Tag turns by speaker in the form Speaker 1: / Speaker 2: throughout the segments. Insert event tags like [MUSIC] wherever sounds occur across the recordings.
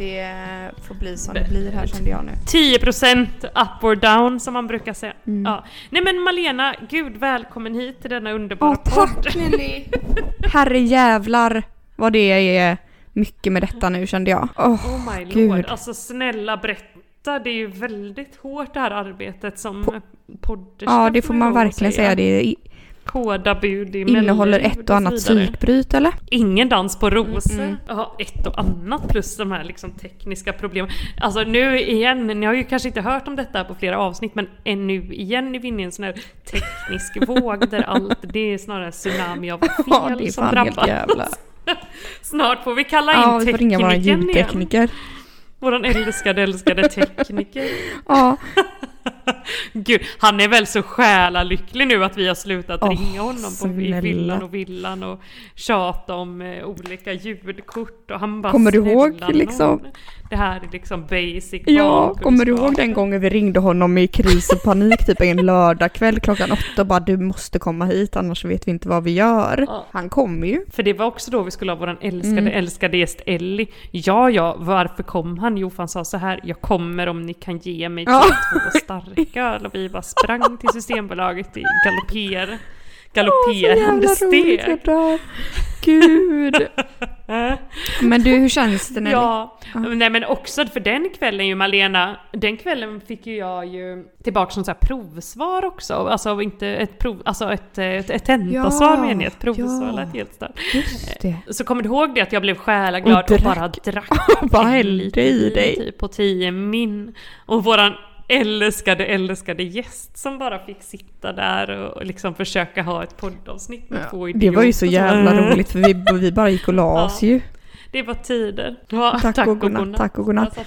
Speaker 1: Det får bli som det blir här kände jag nu.
Speaker 2: 10% up or down som man brukar säga.
Speaker 1: Mm.
Speaker 2: Ja. Nej men Malena, gud välkommen hit till denna underbara
Speaker 1: Åh tack Nelly! [LAUGHS] Herre jävlar vad det är mycket med detta nu kände jag. Åh,
Speaker 2: Oh my
Speaker 1: Gud.
Speaker 2: lord. Alltså snälla berätta, det är ju väldigt hårt det här arbetet som
Speaker 1: Po-
Speaker 2: podderska
Speaker 1: ja det får man verkligen säga. Det i-
Speaker 2: Hårda bud i
Speaker 1: innehåller ett och annat psykbryt eller?
Speaker 2: Ingen dans på rosor.
Speaker 1: Mm.
Speaker 2: Ja, ett och annat plus de här liksom tekniska problemen. Alltså nu igen, ni har ju kanske inte hört om detta på flera avsnitt men än nu igen är vi inne i en sån här teknisk [LAUGHS] våg där allt, det är snarare tsunami av fel
Speaker 1: Ja det är
Speaker 2: som drabbar.
Speaker 1: jävla. [LAUGHS]
Speaker 2: Snart får vi kalla in
Speaker 1: Ja vi får ringa
Speaker 2: teknikern igen. Våran älskade, älskade tekniker.
Speaker 1: Ja, [LAUGHS] [LAUGHS]
Speaker 2: Gud, han är väl så själalycklig nu att vi har slutat
Speaker 1: Åh,
Speaker 2: ringa honom på
Speaker 1: snälla.
Speaker 2: villan och villan och tjata om eh, olika ljudkort och han bara
Speaker 1: Kommer du ihåg,
Speaker 2: "Snälla
Speaker 1: liksom?"
Speaker 2: Det här är liksom basic
Speaker 1: ja kommer du ihåg
Speaker 2: bakgrundskunskap."
Speaker 1: den gången vi ringde honom i kris och panik typ en lördagkväll klockan åtta och bara du måste komma hit annars vet vi inte vad vi gör.
Speaker 2: Ja.
Speaker 1: Han kommer ju.
Speaker 2: För det var också då vi skulle ha våran älskade,
Speaker 1: Mm.
Speaker 2: älskade gäst Ellie. Ja, ja, varför kom han? Jo, för han sa så här, jag kommer om ni kan ge mig
Speaker 1: Ja.
Speaker 2: två starköl. Och vi bara sprang till Systembolaget i galopper, galopperande
Speaker 1: så jävla roligt,
Speaker 2: steg.
Speaker 1: jag. Gud. [LAUGHS] Men du hur känns det Nelly?
Speaker 2: Ja,
Speaker 1: Ja.
Speaker 2: nej men också för den kvällen ju Malena, den kvällen fick ju jag ju tillbaka som så här provsvar också. Alltså inte ett prov, alltså ett, ett, ett tentasvar
Speaker 1: Ja,
Speaker 2: menar jag, ett provsvar
Speaker 1: ja.
Speaker 2: lät helt stört.
Speaker 1: Det.
Speaker 2: Så kommer du ihåg det att jag blev själaglad
Speaker 1: Och
Speaker 2: och, bara drack [LAUGHS]
Speaker 1: Vad
Speaker 2: en
Speaker 1: hände
Speaker 2: liter
Speaker 1: i
Speaker 2: vin
Speaker 1: dig?
Speaker 2: Typ på 10 min. Och våran älskade, älskade gäst som bara fick sitta där och, liksom försöka ha ett poddavsnitt med två
Speaker 1: Det
Speaker 2: idioter.
Speaker 1: var ju så jävla [LAUGHS] roligt för vi, vi bara gick och la
Speaker 2: Ja.
Speaker 1: oss ju.
Speaker 2: Det var tider. Ja,
Speaker 1: Tack och godnatt, tack och godnatt.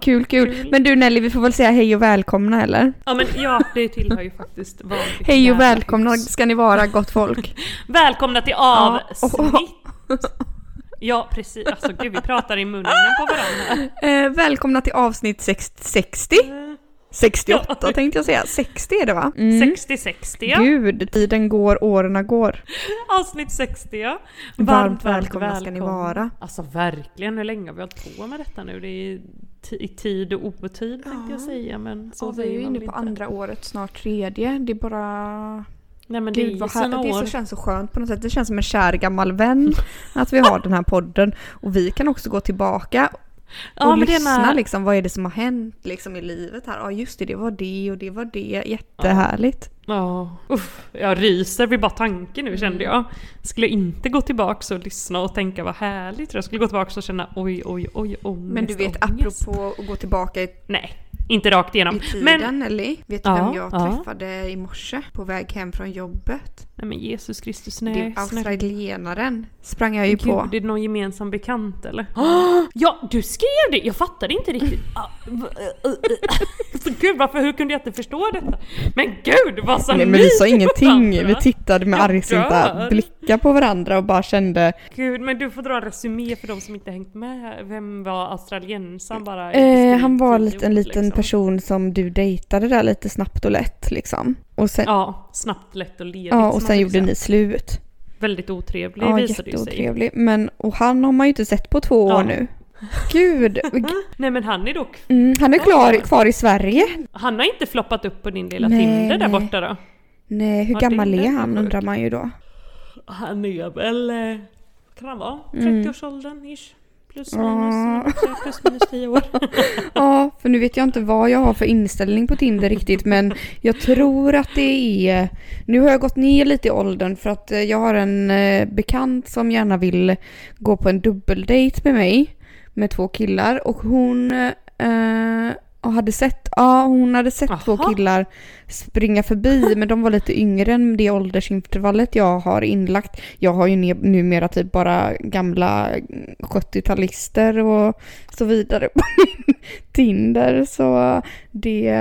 Speaker 1: Kul, kul.
Speaker 2: Kul.
Speaker 1: Men du Nelly, vi får väl säga hej och välkomna eller?
Speaker 2: Ja men ja, det tillhör ju faktiskt vanligt
Speaker 1: Hej och välkomna ska ni vara gott folk. [LAUGHS]
Speaker 2: Välkomna till
Speaker 1: Ja,
Speaker 2: avsnitt! Ja precis, alltså gud vi pratar i munnen på varandra. [LAUGHS]
Speaker 1: Eh, välkomna till avsnitt sex- 60? 68
Speaker 2: Ja.
Speaker 1: tänkte jag säga. 60 är det va? Mm.
Speaker 2: 60-60 ja.
Speaker 1: Gud, tiden går, åren går.
Speaker 2: Avsnitt 60 ja.
Speaker 1: Varmt välkomna ska ni vara.
Speaker 2: Alltså verkligen, hur länge har vi hållit på med detta nu? Det är i tid och otid tänkte jag säga men så
Speaker 1: Så vi är ju inne på
Speaker 2: inte.
Speaker 1: andra året, snart tredje. Det är bara...
Speaker 2: Nej men det är
Speaker 1: Gud
Speaker 2: ju
Speaker 1: vad här, det så känns så skönt på något sätt. Det känns som en kär gammal vän att vi har den här podden. Och vi kan också gå tillbaka
Speaker 2: Ja,
Speaker 1: och
Speaker 2: men det är
Speaker 1: lyssna
Speaker 2: när-
Speaker 1: liksom. Vad är det som har hänt liksom i livet här? Ja just det, det var det och det var det. Jättehärligt.
Speaker 2: Ja, uff, jag ryser vid bara tanken nu kände jag. Skulle jag inte gå tillbaks och lyssna och tänka vad härligt. Jag skulle gå tillbaks och känna oj, oj, oj, ångest,
Speaker 1: Men du vet
Speaker 2: ångest.
Speaker 1: apropå att gå tillbaka i,
Speaker 2: Nej, inte rakt igenom.
Speaker 1: i tiden
Speaker 2: Men,
Speaker 1: Nelly. Vet du
Speaker 2: Ja,
Speaker 1: vem jag
Speaker 2: ja.
Speaker 1: träffade i morse på väg hem från jobbet?
Speaker 2: nej men Jesus Kristus,
Speaker 1: det
Speaker 2: nej.
Speaker 1: australienaren sprang jag ju
Speaker 2: Gud,
Speaker 1: på.
Speaker 2: är det någon gemensam bekant eller? [GASPS] Ja, du skrev det! Jag fattade inte riktigt. Ah, [LAUGHS] Gud, varför, hur kunde jag inte förstå detta? Men gud, vad sa
Speaker 1: Nej
Speaker 2: ni
Speaker 1: men vi sa ingenting, vi tittade med argsinta
Speaker 2: dör.
Speaker 1: Blickar på varandra och bara kände
Speaker 2: Gud, men du får dra en resumé för de som inte hängt med. Vem var australiensaren bara?
Speaker 1: eh, Han var en liten
Speaker 2: ord, liksom.
Speaker 1: person som du dejtade där lite snabbt och lätt liksom. Och sen, ja,
Speaker 2: Ja, snabbt, lätt och ledigt. som
Speaker 1: och sen gjorde ni slut.
Speaker 2: Väldigt otrevlig
Speaker 1: Ja,
Speaker 2: visade ju sig.
Speaker 1: jätteotrevlig. Men, och han har man ju inte sett på två
Speaker 2: Ja.
Speaker 1: år nu. Gud, [LAUGHS]
Speaker 2: Nej men han är dock...
Speaker 1: mm, han är klar, kvar i Sverige.
Speaker 2: Han har inte floppat upp på din lilla
Speaker 1: Nej,
Speaker 2: Tinder där
Speaker 1: nej.
Speaker 2: borta då?
Speaker 1: Nej, hur
Speaker 2: Ja, det
Speaker 1: gammal
Speaker 2: är
Speaker 1: han undrar man ju då.
Speaker 2: Han är väl... eh, Kan han vara?
Speaker 1: Mm.
Speaker 2: 30-årsåldern ish? Plus minus, ja. plus minus 10 år. [LAUGHS]
Speaker 1: Ja, för nu vet jag inte vad jag har för inställning på Tinder riktigt men jag tror att det är... Nu har jag gått ner lite i åldern för att eh, jag har en eh, bekant som gärna vill gå på en dubbeldejt med mig med två killar och hon eh, och hade sett, ja hon hade sett två
Speaker 2: Aha.
Speaker 1: killar springa förbi men de var lite yngre än det åldersintervallet jag har inlagt. Jag har ju numera typ bara gamla 70-talister och så vidare på min Tinder så det...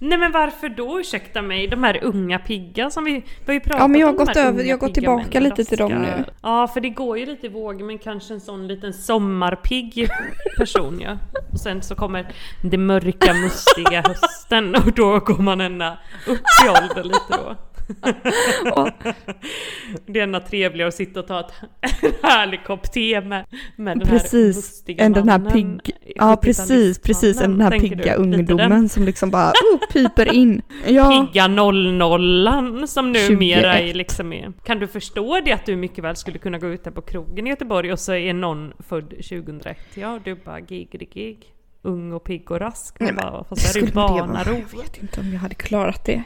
Speaker 2: Nej men varför då, ursäkta mig? De här unga pigga som vi, vi har ju pratat
Speaker 1: Ja, men jag har
Speaker 2: om
Speaker 1: gått över- jag har gått tillbaka lite till dem
Speaker 2: raska.
Speaker 1: nu.
Speaker 2: Ja, för det går ju lite i våg, men kanske en sån liten sommarpigg person ja. Och sen så kommer det mörka, mustiga hösten och då går man ända upp i ålder lite då. [LAUGHS] det är ända trevligare att sitta och ta ett [LAUGHS] en härlig kopp te med, med den här
Speaker 1: Precis, än den här pigg... Ja precis, precis, än den här
Speaker 2: du?
Speaker 1: pigga
Speaker 2: Lite
Speaker 1: ungdomen som liksom bara oh, piper in. Ja,
Speaker 2: pigga 00 som numera
Speaker 1: 21.
Speaker 2: är liksom är. Kan du förstå det att du mycket väl skulle kunna gå ut där på krogen i Göteborg och så är någon född 2001? Ja, du bara gig, gig. Ung och pigg och rask.
Speaker 1: Nej, men
Speaker 2: bara, fast det är ju.
Speaker 1: Jag vet inte om jag hade klarat det.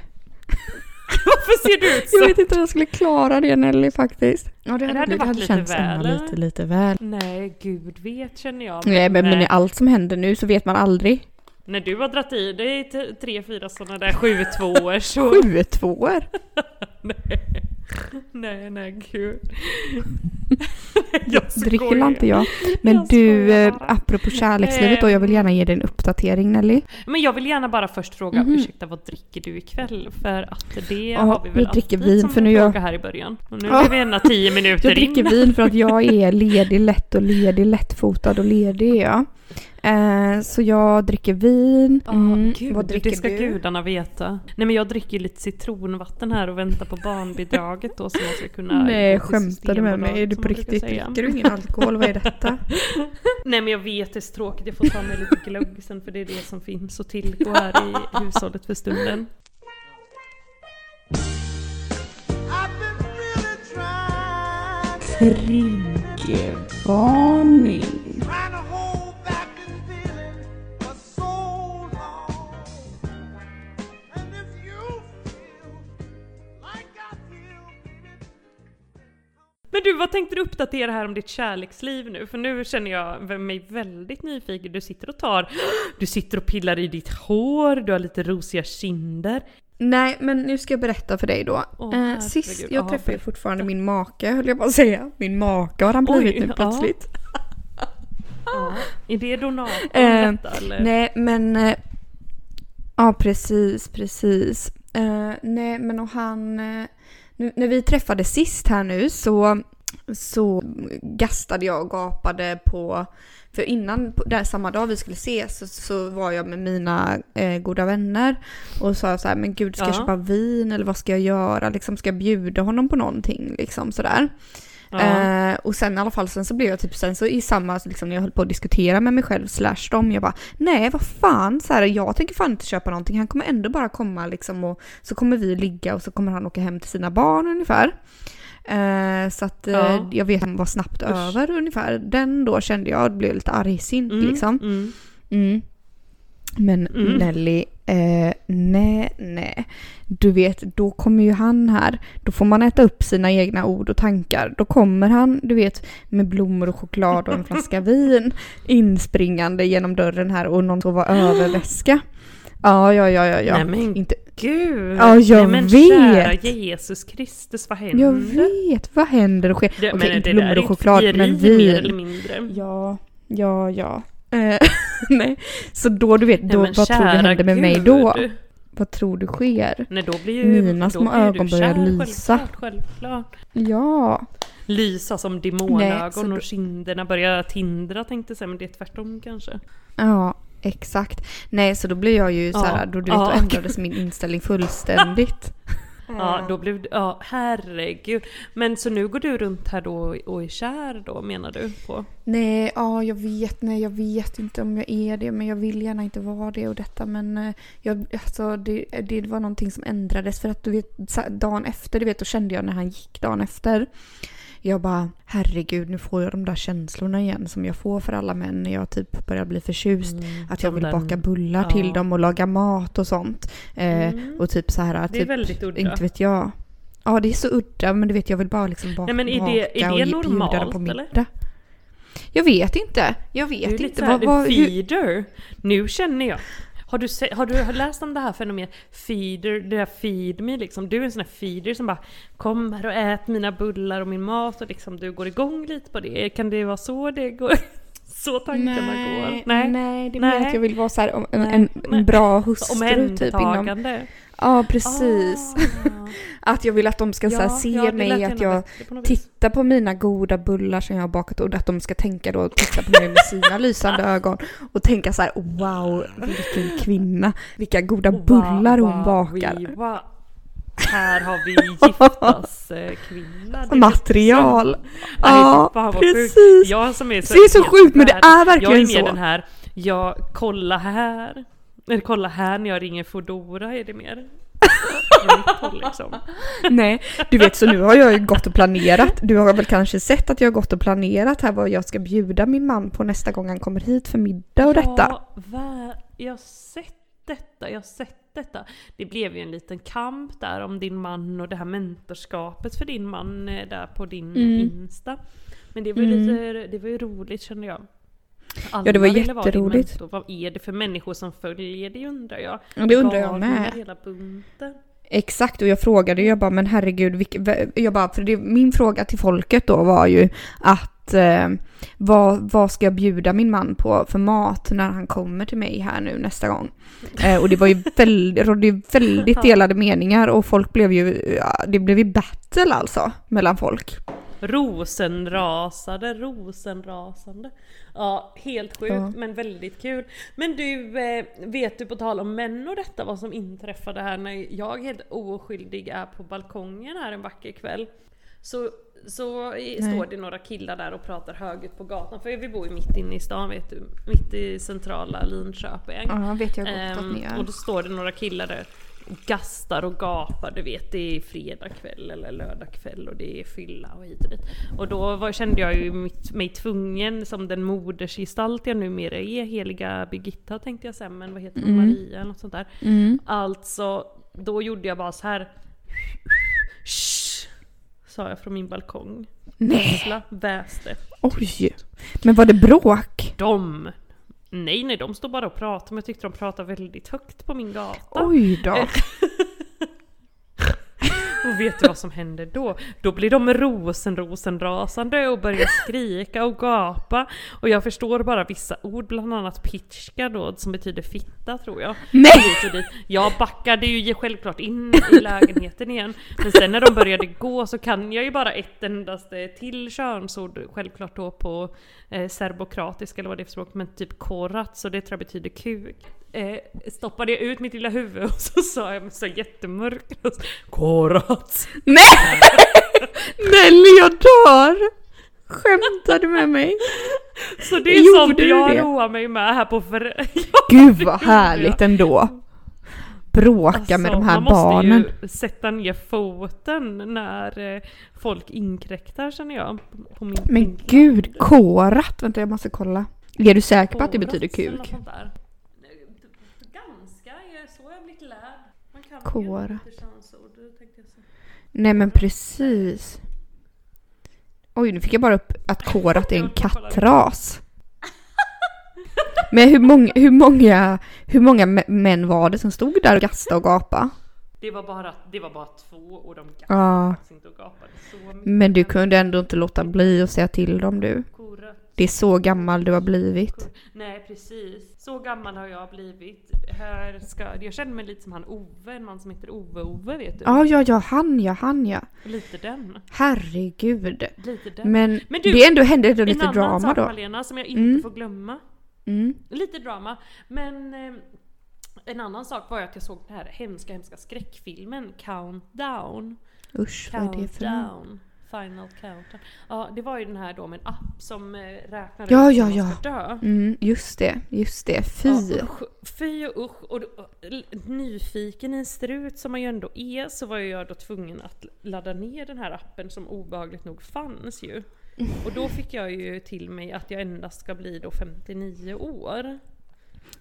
Speaker 1: [LAUGHS]
Speaker 2: Varför ser du ut
Speaker 1: Jag
Speaker 2: så?
Speaker 1: vet inte om jag skulle klara det Nelly faktiskt. Ja det
Speaker 2: hade
Speaker 1: blivit-
Speaker 2: varit lite
Speaker 1: känts
Speaker 2: väl,
Speaker 1: lite, lite väl.
Speaker 2: Nej, gud vet känner jag.
Speaker 1: Nej men, men i
Speaker 2: nej.
Speaker 1: allt som händer nu så vet man aldrig.
Speaker 2: När du har dragit i dig tre, fyra sådana där sju tvåor så...
Speaker 1: Sju tvåor. [LAUGHS]
Speaker 2: nej. [LAUGHS] nej, nej, gud. [LAUGHS] jag
Speaker 1: Dricker inte jag. Men
Speaker 2: Jag
Speaker 1: du,
Speaker 2: skojar
Speaker 1: eh, apropå kärlekslivet då, jag vill gärna ge dig en uppdatering Nelly.
Speaker 2: Men jag vill gärna bara först fråga,
Speaker 1: Mhm.
Speaker 2: ursäkta vad dricker du ikväll? För att det
Speaker 1: Ja,
Speaker 2: har vi väl
Speaker 1: jag dricker vin,
Speaker 2: som
Speaker 1: för nu jag-
Speaker 2: här i början. Och nu
Speaker 1: Ja.
Speaker 2: är vi ena tio [LAUGHS] minuter
Speaker 1: Jag dricker
Speaker 2: in.
Speaker 1: vin för att jag är ledig lätt och ledig lättfotad och ledig är jag. Eh, så jag dricker vin.
Speaker 2: Ja,
Speaker 1: Mm,
Speaker 2: gud,
Speaker 1: vad dricker
Speaker 2: det ska
Speaker 1: du?
Speaker 2: gudarna veta. Nej men jag dricker lite citronvatten här och väntar på barnbidraget då så man ska kunna
Speaker 1: Nej, skämtar du med mig? Är du på riktigt? Dricker du ingen alkohol? Vad är detta? [LAUGHS]
Speaker 2: Nej men jag vet det är så tråkigt, jag får ta mig lite glögg sen för det är det som finns att tillgå här i hushållet för stunden.
Speaker 1: Triggervarning.
Speaker 2: Men du, vad tänkte du uppdatera här om ditt kärleksliv nu? För nu känner jag mig väldigt nyfiken. Du sitter och tar, [GASPS] du sitter och pillar i ditt hår, du har lite rosiga kinder.
Speaker 1: Nej, men nu ska jag berätta för dig då. Eh,
Speaker 2: herregud.
Speaker 1: sist,
Speaker 2: Ja,
Speaker 1: jag träffade ju fortfarande min make, höll jag på att säga. Min make har han blivit
Speaker 2: Oj,
Speaker 1: nu
Speaker 2: ja.
Speaker 1: plötsligt. [LAUGHS]
Speaker 2: Ja. Är det donatorn
Speaker 1: Eh,
Speaker 2: detta eller?
Speaker 1: Nej, men... eh, Ja, precis, precis. Eh, nej, men och han... nu, när vi träffades sist här nu så, så gastade jag och gapade på... För innan, där samma dag vi skulle ses, så, så var jag med mina eh, goda vänner och sa så här, men gud, ska jag
Speaker 2: Ja.
Speaker 1: köpa vin eller vad ska jag göra? Liksom, ska jag bjuda honom på någonting? Liksom sådär. Eh, och sen i alla fall sen så blev jag typ sen så i samma, liksom när jag höll på att diskutera med mig själv slash dem, jag bara nej vad fan, så här, jag tänker fan inte köpa någonting, han kommer ändå bara komma liksom och så kommer vi ligga och så kommer han åka hem till sina barn ungefär. Eh, så att eh,
Speaker 2: Ja.
Speaker 1: jag vet att han var snabbt
Speaker 2: Usch.
Speaker 1: över ungefär. Den då kände jag blev lite argsint
Speaker 2: Mm,
Speaker 1: liksom.
Speaker 2: mm.
Speaker 1: Mm. Men
Speaker 2: Mm.
Speaker 1: Nelly, eh, nej, nej. Du vet, då kommer ju han här. Då får man äta upp sina egna ord och tankar. Då kommer han, du vet, med blommor och choklad och en flaska [LAUGHS] vin inspringande genom dörren här och någon sova [GASPS] över-väska. Ja, ja, ja, ja, ja.
Speaker 2: Nej, men
Speaker 1: Inte,
Speaker 2: Gud!
Speaker 1: Ja, jag
Speaker 2: Nej, men
Speaker 1: vet.
Speaker 2: kära Jesus Kristus, vad händer?
Speaker 1: jag vet, vad händer och sker? Okej,
Speaker 2: men
Speaker 1: inte blommor och choklad, men
Speaker 2: mer eller
Speaker 1: vin.
Speaker 2: mindre.
Speaker 1: Ja, ja, ja. Eh, [LAUGHS] [LAUGHS] nej, så då du vet,
Speaker 2: Nej,
Speaker 1: då,
Speaker 2: men
Speaker 1: vad tror du händer med mig då? Vad tror du sker?
Speaker 2: Nej, då blir ju,
Speaker 1: Mina små ögon börjar
Speaker 2: kär,
Speaker 1: lysa.
Speaker 2: Självklart, självklart.
Speaker 1: Ja.
Speaker 2: Lysa som
Speaker 1: Nej,
Speaker 2: demonögon och kinderna börjar tindra tänkte jag säga, men det är tvärtom kanske.
Speaker 1: Ja, exakt. Nej, så då blir jag ju
Speaker 2: Ja.
Speaker 1: så här, då, du vet, då ändrades min inställning fullständigt. [LAUGHS]
Speaker 2: Ja, då blev du, ja herregud. Men så nu går du runt här då och är kär då menar du? På?
Speaker 1: Nej, ja, jag vet, nej, jag vet inte om jag är det, men jag vill gärna inte vara det och detta, men eh, jag, alltså, det, det var någonting som ändrades för att du vet, dagen efter, du vet, då kände jag när han gick dagen efter, jag bara, herregud, nu får jag de där känslorna igen som jag får för alla män när jag typ börjar bli förtjust. Att jag vill
Speaker 2: den-
Speaker 1: baka bullar
Speaker 2: ja.
Speaker 1: till dem och laga mat och sånt. Eh,
Speaker 2: Mm.
Speaker 1: Och typ så här,
Speaker 2: Det är
Speaker 1: typ,
Speaker 2: väldigt udda.
Speaker 1: inte vet jag. Ja, det är så udda, men du vet, jag vill bara liksom baka,
Speaker 2: Nej, men är det- är det
Speaker 1: och bjuda dem på
Speaker 2: eller?
Speaker 1: middag. Jag vet inte. Jag
Speaker 2: Du
Speaker 1: vet
Speaker 2: är lite
Speaker 1: inte.
Speaker 2: såhär,
Speaker 1: Vad, vad, hur,
Speaker 2: feeder. Nu känner jag. Har du, se, har du läst om det här fenomenet feeder, det där feed me liksom? Du är en sån här feeder som bara kommer och ät mina bullar och min mat och liksom du går igång lite på det. Kan det vara så det går? Så tankarna går.
Speaker 1: nej, nej, det är
Speaker 2: Nej.
Speaker 1: mer att jag vill vara så här, en,
Speaker 2: Nej.
Speaker 1: en,
Speaker 2: Nej.
Speaker 1: en bra hustru typ inom... Ja, precis.
Speaker 2: Ah. [LAUGHS]
Speaker 1: Att jag vill att de ska så här,
Speaker 2: Ja,
Speaker 1: se
Speaker 2: ja,
Speaker 1: mig, att jag tittar på mina goda bullar som jag har bakat och att de ska tänka då, titta på mig med sina [LAUGHS] lysande ögon och tänka så här: wow, vilken kvinna, vilka goda bullar hon
Speaker 2: Wow,
Speaker 1: bakar.
Speaker 2: we- wow. Här har vi giftaskvinna.
Speaker 1: Material.
Speaker 2: Ja,
Speaker 1: precis.
Speaker 2: Jag som är så,
Speaker 1: Det är så sjukt men det är
Speaker 2: Jag
Speaker 1: verkligen
Speaker 2: är mer
Speaker 1: så.
Speaker 2: den här, jag kolla här. Eller kolla här när jag ringer Foodora är det mer. Liksom. [LAUGHS]
Speaker 1: Nej, du vet så nu har jag ju gått och planerat. Du har väl kanske sett att jag har gått och planerat här vad jag ska bjuda min man på nästa gång han kommer hit för middag och detta.
Speaker 2: Ja, jag har sett detta, jag har sett detta. Det blev ju en liten kamp där om din man och det här mentorskapet för din man eh, där på din
Speaker 1: Mm.
Speaker 2: Insta. Men det var
Speaker 1: Mm.
Speaker 2: lite, det var ju roligt kände jag. Alla
Speaker 1: Ja, det var jätteroligt.
Speaker 2: Vad är det för människor som följer det undrar jag?
Speaker 1: Och det undrar jag med.
Speaker 2: hela bunten.
Speaker 1: Exakt, och jag frågade ju, jag bara men herregud, vilka, jag bara, för det, min fråga till folket då var ju att eh, vad, vad ska jag bjuda min man på för mat när han kommer till mig här nu nästa gång? Eh, och det var ju väldigt, [LAUGHS] rådde väldigt delade meningar och folk blev ju, ja, det blev ju battle alltså mellan folk.
Speaker 2: Rosenrasade, rosenrasande. Ja, helt sjukt
Speaker 1: Ja.
Speaker 2: men väldigt kul. Men du, eh, vet du på tal om män och detta vad som inträffade här när jag helt oskyldig är på balkongen här en vacker kväll. Så, så
Speaker 1: Nej.
Speaker 2: står det några killar där och pratar högt på gatan, för vi bor ju mitt inne i stan vet du, mitt i centrala Linköping.
Speaker 1: Ja, vet jag gott att ni gör.
Speaker 2: och då står det några killar där gastar och gapar, du vet det är fredag kväll eller lördag kväll och det är fylla och hit och dit. Och då var, kände jag ju mitt, mig tvungen som den modersgestalt jag numera är, heliga Birgitta tänkte jag säga, men vad heter hon,
Speaker 1: Mm.
Speaker 2: Maria eller något sånt där.
Speaker 1: Mm.
Speaker 2: Alltså, då gjorde jag bara så här. Shh, sa jag från min balkong.
Speaker 1: Nej,
Speaker 2: väste.
Speaker 1: oj. Men var det bråk?
Speaker 2: De, nej nej de stod bara och pratade men jag tyckte de pratade väldigt högt på min gata.
Speaker 1: Oj då. [LAUGHS]
Speaker 2: Och vet du vad som händer då? Då blir de rosenrosenrasande och börjar [LAUGHS] skrika och gapa. Och jag förstår bara vissa ord, bland annat pitchka då, som betyder fitta tror jag.
Speaker 1: Nej!
Speaker 2: Dit. Jag backade ju självklart in i [LAUGHS] lägenheten igen. Men sen när de började gå så kan jag ju bara ett endaste till könsord, självklart då på eh, serbokratiska eller vad det är för språk, men typ korat, så det tror jag betyder kuk. Eh, stoppade jag ut mitt lilla huvud och så sa jag med så jättemörk röst Korat!
Speaker 1: Nej! Nelly, jag dör! Skämtar du med mig?
Speaker 2: Så det är
Speaker 1: Gjorde
Speaker 2: sånt jag
Speaker 1: det?
Speaker 2: roar mig med här på för... [LAUGHS]
Speaker 1: Gud vad härligt ändå. Bråka med de här
Speaker 2: Alltså, man måste
Speaker 1: barnen.
Speaker 2: ju sätta ner foten när eh, folk inkräktar känner jag. På min,
Speaker 1: Men gud, kårat. Vänta jag måste kolla. Är du säker på att det betyder kuk?
Speaker 2: sånt där. Ganska, jag är så jag har blivit lärd. Man kan
Speaker 1: Kåra.
Speaker 2: ju lite könsord, tänkte jag säga.
Speaker 1: Nej men precis. Oj, nu fick jag bara upp att kårat är en kattras. Men hur många, hur många, hur många mä- män var det som stod där och gastade och gapade?
Speaker 2: Det var bara, det var bara två och de gapade
Speaker 1: Ja.
Speaker 2: faktiskt inte och gapade så mycket.
Speaker 1: Men du kunde ändå inte låta bli att säga till dem du.
Speaker 2: Korat.
Speaker 1: Det är så gammal du har blivit.
Speaker 2: Nej precis, så gammal har jag blivit. Här ska, jag känner mig lite som han Ove, en man som heter Ove-Ove vet du?
Speaker 1: Ja, ja, ja, han ja, han ja.
Speaker 2: Lite den.
Speaker 1: Herregud.
Speaker 2: Lite den.
Speaker 1: Men,
Speaker 2: Men du,
Speaker 1: det ändå, hände ändå
Speaker 2: en
Speaker 1: lite
Speaker 2: annan
Speaker 1: drama
Speaker 2: sak
Speaker 1: då.
Speaker 2: Malena som jag inte
Speaker 1: Mm.
Speaker 2: får glömma.
Speaker 1: Mm.
Speaker 2: Lite drama. Men eh, en annan sak var ju att jag såg den här hemska, hemska skräckfilmen Countdown.
Speaker 1: Usch, vad är det för något?
Speaker 2: Final Countdown. Ja, det var ju den här då med en app som eh, räknar
Speaker 1: Ja,
Speaker 2: ut
Speaker 1: ja,
Speaker 2: när man
Speaker 1: ja.
Speaker 2: ska dö.
Speaker 1: Mm, just det, just det. Fy.
Speaker 2: Ja, usch, fy och usch. Och, l- nyfiken i en strut som man ju ändå är så var jag då tvungen att ladda ner den här appen som obehagligt nog fanns ju. Och då fick jag ju till mig att jag endast ska bli då 59 år.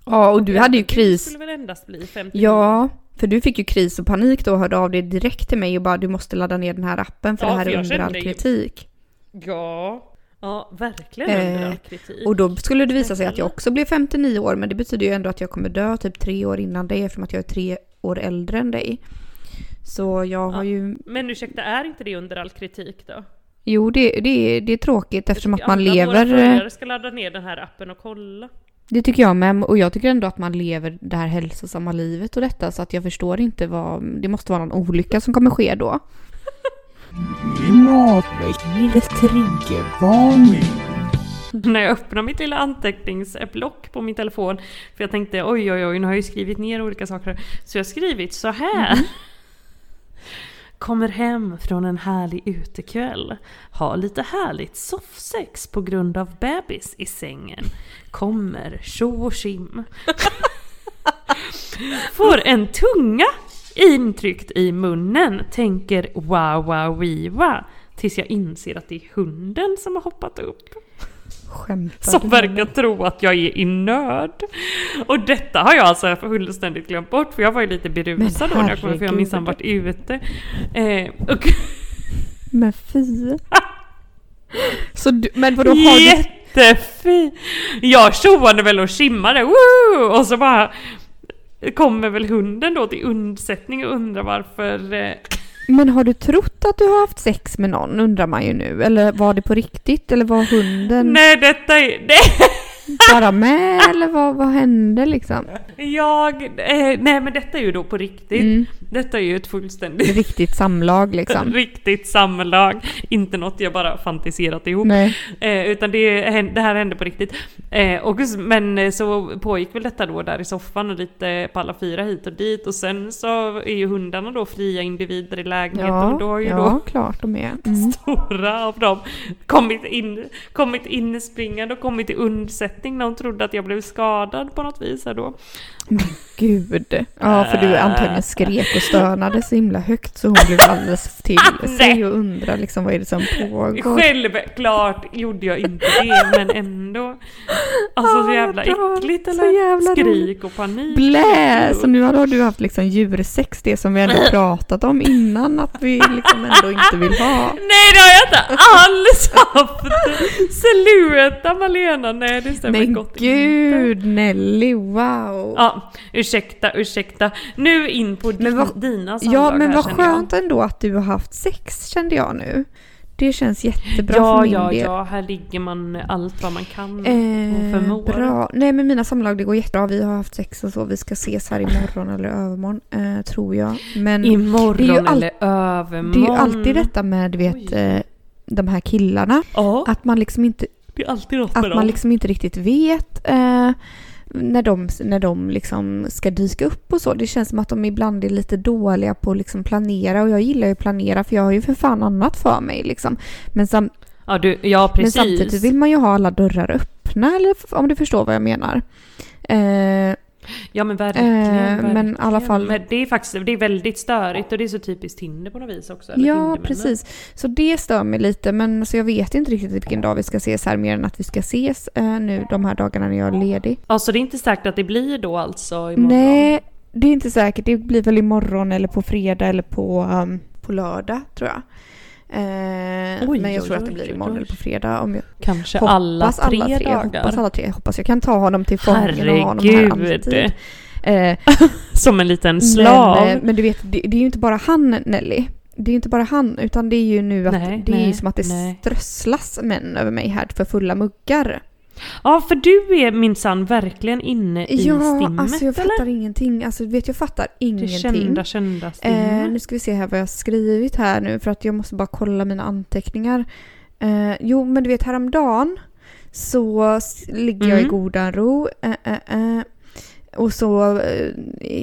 Speaker 1: Ja, och du hade ju
Speaker 2: Du
Speaker 1: kris.
Speaker 2: skulle väl endast bli 59?
Speaker 1: Ja, för du fick ju kris och panik då och hörde av dig direkt till mig och bara du måste ladda ner den här appen för
Speaker 2: Ja,
Speaker 1: det här
Speaker 2: för
Speaker 1: är under all
Speaker 2: kände ju-
Speaker 1: kritik.
Speaker 2: Ja, ja verkligen
Speaker 1: Eh,
Speaker 2: under all kritik.
Speaker 1: Och då skulle det visa sig att jag också blev 59 år men det betyder ju ändå att jag kommer dö typ tre år innan dig eftersom att jag är tre år äldre än dig. Så jag har
Speaker 2: Ja.
Speaker 1: ju...
Speaker 2: Men ursäkta, är inte det under all kritik då?
Speaker 1: Jo, det, det, är- det är tråkigt eftersom att man
Speaker 2: Alla våra
Speaker 1: lever... eh,
Speaker 2: följare ska ladda ner den här appen och kolla.
Speaker 1: Det tycker jag med. Och jag tycker ändå att man lever det här hälsosamma livet och detta. Så att jag förstår inte vad... Det måste vara någon olycka som kommer ske då.
Speaker 2: När jag öppnar mitt lilla anteckningsblock på min telefon. För jag tänkte oj oj oj, nu har jag ju skrivit ner olika saker. Så jag har skrivit så här. Kommer hem från en härlig utekväll. Har lite härligt soffsex på grund av bebis i sängen. Kommer tjo och tjim. [LAUGHS] Får en tunga intryckt i munnen. Tänker wow wow wiwa. Tills jag inser att det är hunden som har hoppat upp.
Speaker 1: Skämtar
Speaker 2: Som
Speaker 1: du?
Speaker 2: verkar tro att jag är i nöd. Och detta har jag alltså fullständigt glömt bort för jag var ju lite berusad då när jag kom för jag minsann varit ute. Eh, och [LAUGHS]
Speaker 1: Men fy. [LAUGHS] Så du, men vadå har du...
Speaker 2: jättefin! Jag tjoade väl och skimmade, woo! Och så bara kommer väl hunden då till undsättning och undrar varför eh,
Speaker 1: men har du trott att du har haft sex med någon undrar man ju nu. Eller var det på riktigt? Eller var hunden
Speaker 2: Nej detta är... [LAUGHS]
Speaker 1: bara med? Eller vad, vad hände liksom?
Speaker 2: jag... Eh, nej men detta är ju då på riktigt.
Speaker 1: Mm.
Speaker 2: Detta är ju ett fullständigt
Speaker 1: Riktigt samlag liksom. [LAUGHS]
Speaker 2: Riktigt samlag, inte något jag bara fantiserat ihop.
Speaker 1: Nej.
Speaker 2: Eh, utan det, det här hände på riktigt. Eh, och, men eh, så pågick väl detta då där i soffan och lite på alla fyra hit och dit. Och sen så är ju hundarna då fria individer i lägenheten och då
Speaker 1: Ja,
Speaker 2: har ju
Speaker 1: ja
Speaker 2: då
Speaker 1: klart de är. [LAUGHS] Mm.
Speaker 2: stora av dem kommit in, kommit inspringande och kommit i undsättning när de trodde att jag blev skadad på något vis här då.
Speaker 1: Gud. Ja, för du antagligen skrek och stönade så himla högt så hon blev alldeles till [LAUGHS] sig och undrade liksom vad är det som pågår.
Speaker 2: Självklart gjorde jag inte det men ändå. Alltså så jävla
Speaker 1: Ah, bra.
Speaker 2: äckligt
Speaker 1: Så
Speaker 2: eller?
Speaker 1: jävla
Speaker 2: Skrik och panik.
Speaker 1: Blä! Så nu har du haft liksom djursex, det som vi ändå [LAUGHS] pratat om innan att vi liksom ändå inte vill ha.
Speaker 2: Nej det har jag inte alls haft! [LAUGHS] Sluta Malena, nej det stämmer
Speaker 1: Men
Speaker 2: gott inte.
Speaker 1: gud Nelly, wow!
Speaker 2: Ja, ursäkta, ursäkta. Nu in på
Speaker 1: Men vad-
Speaker 2: dina samlag
Speaker 1: Ja, men
Speaker 2: här,
Speaker 1: vad
Speaker 2: känner jag.
Speaker 1: skönt ändå att du har haft sex kände jag nu. Det känns jättebra
Speaker 2: Ja,
Speaker 1: för min
Speaker 2: ja,
Speaker 1: del.
Speaker 2: ja, här ligger man allt vad man kan och
Speaker 1: Eh,
Speaker 2: förmår.
Speaker 1: bra. Nej men mina samlag det går jättebra. Vi har haft sex och så. Vi ska ses här imorgon eller övermorgon. Eh, tror jag. Men
Speaker 2: Imorgon
Speaker 1: Det är ju all-
Speaker 2: eller övermorgon.
Speaker 1: det är ju alltid detta med du vet eh, de här killarna.
Speaker 2: Ja,
Speaker 1: Att man liksom inte,
Speaker 2: det är alltid något med
Speaker 1: att
Speaker 2: dem.
Speaker 1: man liksom inte riktigt vet eh, när de, när de liksom ska dyka upp och så. Det känns som att de ibland är lite dåliga på att liksom planera och jag gillar ju att planera för jag har ju för fan annat för mig liksom. Men, sam,
Speaker 2: Ja, du, ja
Speaker 1: men samtidigt vill man ju ha alla dörrar öppna eller om du förstår vad jag menar. Eh,
Speaker 2: Ja men verkligen.
Speaker 1: Eh, men i alla fall-
Speaker 2: Men det är faktiskt det är väldigt störigt och det är så typiskt Tinder på något vis också.
Speaker 1: Ja, precis. Så det stör mig lite, men så jag vet inte riktigt vilken dag vi ska ses här, mer än att vi ska ses eh, nu de här dagarna när jag är ledig.
Speaker 2: Ja, så det är inte säkert att det blir då alltså imorgon?
Speaker 1: Nej, det är inte säkert. Det blir väl imorgon eller på fredag eller på, um, på lördag, tror jag. Eh,
Speaker 2: Oj,
Speaker 1: men jag
Speaker 2: oj,
Speaker 1: tror att det
Speaker 2: oj,
Speaker 1: blir
Speaker 2: oj,
Speaker 1: imorgon
Speaker 2: oj.
Speaker 1: eller på fredag. Om jag
Speaker 2: Kanske
Speaker 1: hoppas
Speaker 2: alla tre
Speaker 1: alla tre.
Speaker 2: dagar?
Speaker 1: Hoppas alla tre. Hoppas jag kan ta honom till fången och ha honom här alltid. Eh,
Speaker 2: Som en liten slav.
Speaker 1: Men, eh, men du vet, det, det är ju inte bara han Nelly. Det är inte bara han, utan det är ju nu att
Speaker 2: Nej,
Speaker 1: det är
Speaker 2: nej,
Speaker 1: som att det
Speaker 2: nej.
Speaker 1: strösslas män över mig här för fulla muggar.
Speaker 2: Ja, för du är minsann verkligen inne i
Speaker 1: ja,
Speaker 2: stimmet,
Speaker 1: alltså jag fattar
Speaker 2: eller?
Speaker 1: ingenting. Alltså vet, jag fattar
Speaker 2: Det
Speaker 1: ingenting.
Speaker 2: kända, kända
Speaker 1: Eh,
Speaker 2: stimmet.
Speaker 1: nu ska vi se här vad jag har skrivit här nu för att jag måste bara kolla mina anteckningar. Eh, jo, men du vet häromdagen så ligger jag i
Speaker 2: Mm.
Speaker 1: godan ro eh, eh, eh, och så eh,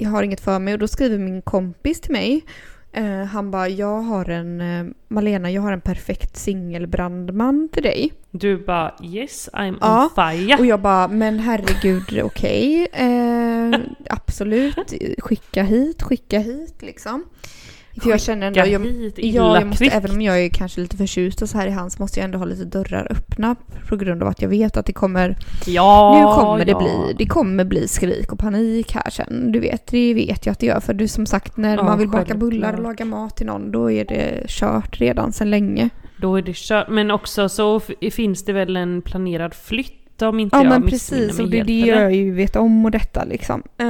Speaker 1: jag har inget för mig och då skriver min kompis till mig eh, han bara, jag har en, eh, Malena, jag har en perfekt singelbrandman till dig.
Speaker 2: Du bara yes, I'm
Speaker 1: Ja,
Speaker 2: on fire.
Speaker 1: Och jag bara, men herregud, [LAUGHS] okej. Eh, absolut, skicka hit, skicka hit liksom. För jag känner ändå, jag, ja, jag måste, även om jag är kanske lite förtjust och så här i hans måste jag ändå ha lite dörrar öppna på grund av att jag vet att det kommer,
Speaker 2: Ja,
Speaker 1: nu kommer det
Speaker 2: ja.
Speaker 1: bli, det kommer bli skrik och panik här sen. Du vet, det vet jag att det gör. För du som sagt, när
Speaker 2: Ja,
Speaker 1: man vill baka bullar och laga mat till någon, då är det kört redan sedan länge.
Speaker 2: Då är det kört. Men också så finns det väl en planerad flytt om inte
Speaker 1: Ja
Speaker 2: jag
Speaker 1: men precis, och det det
Speaker 2: eller?
Speaker 1: jag ju vet om och detta liksom. Eh,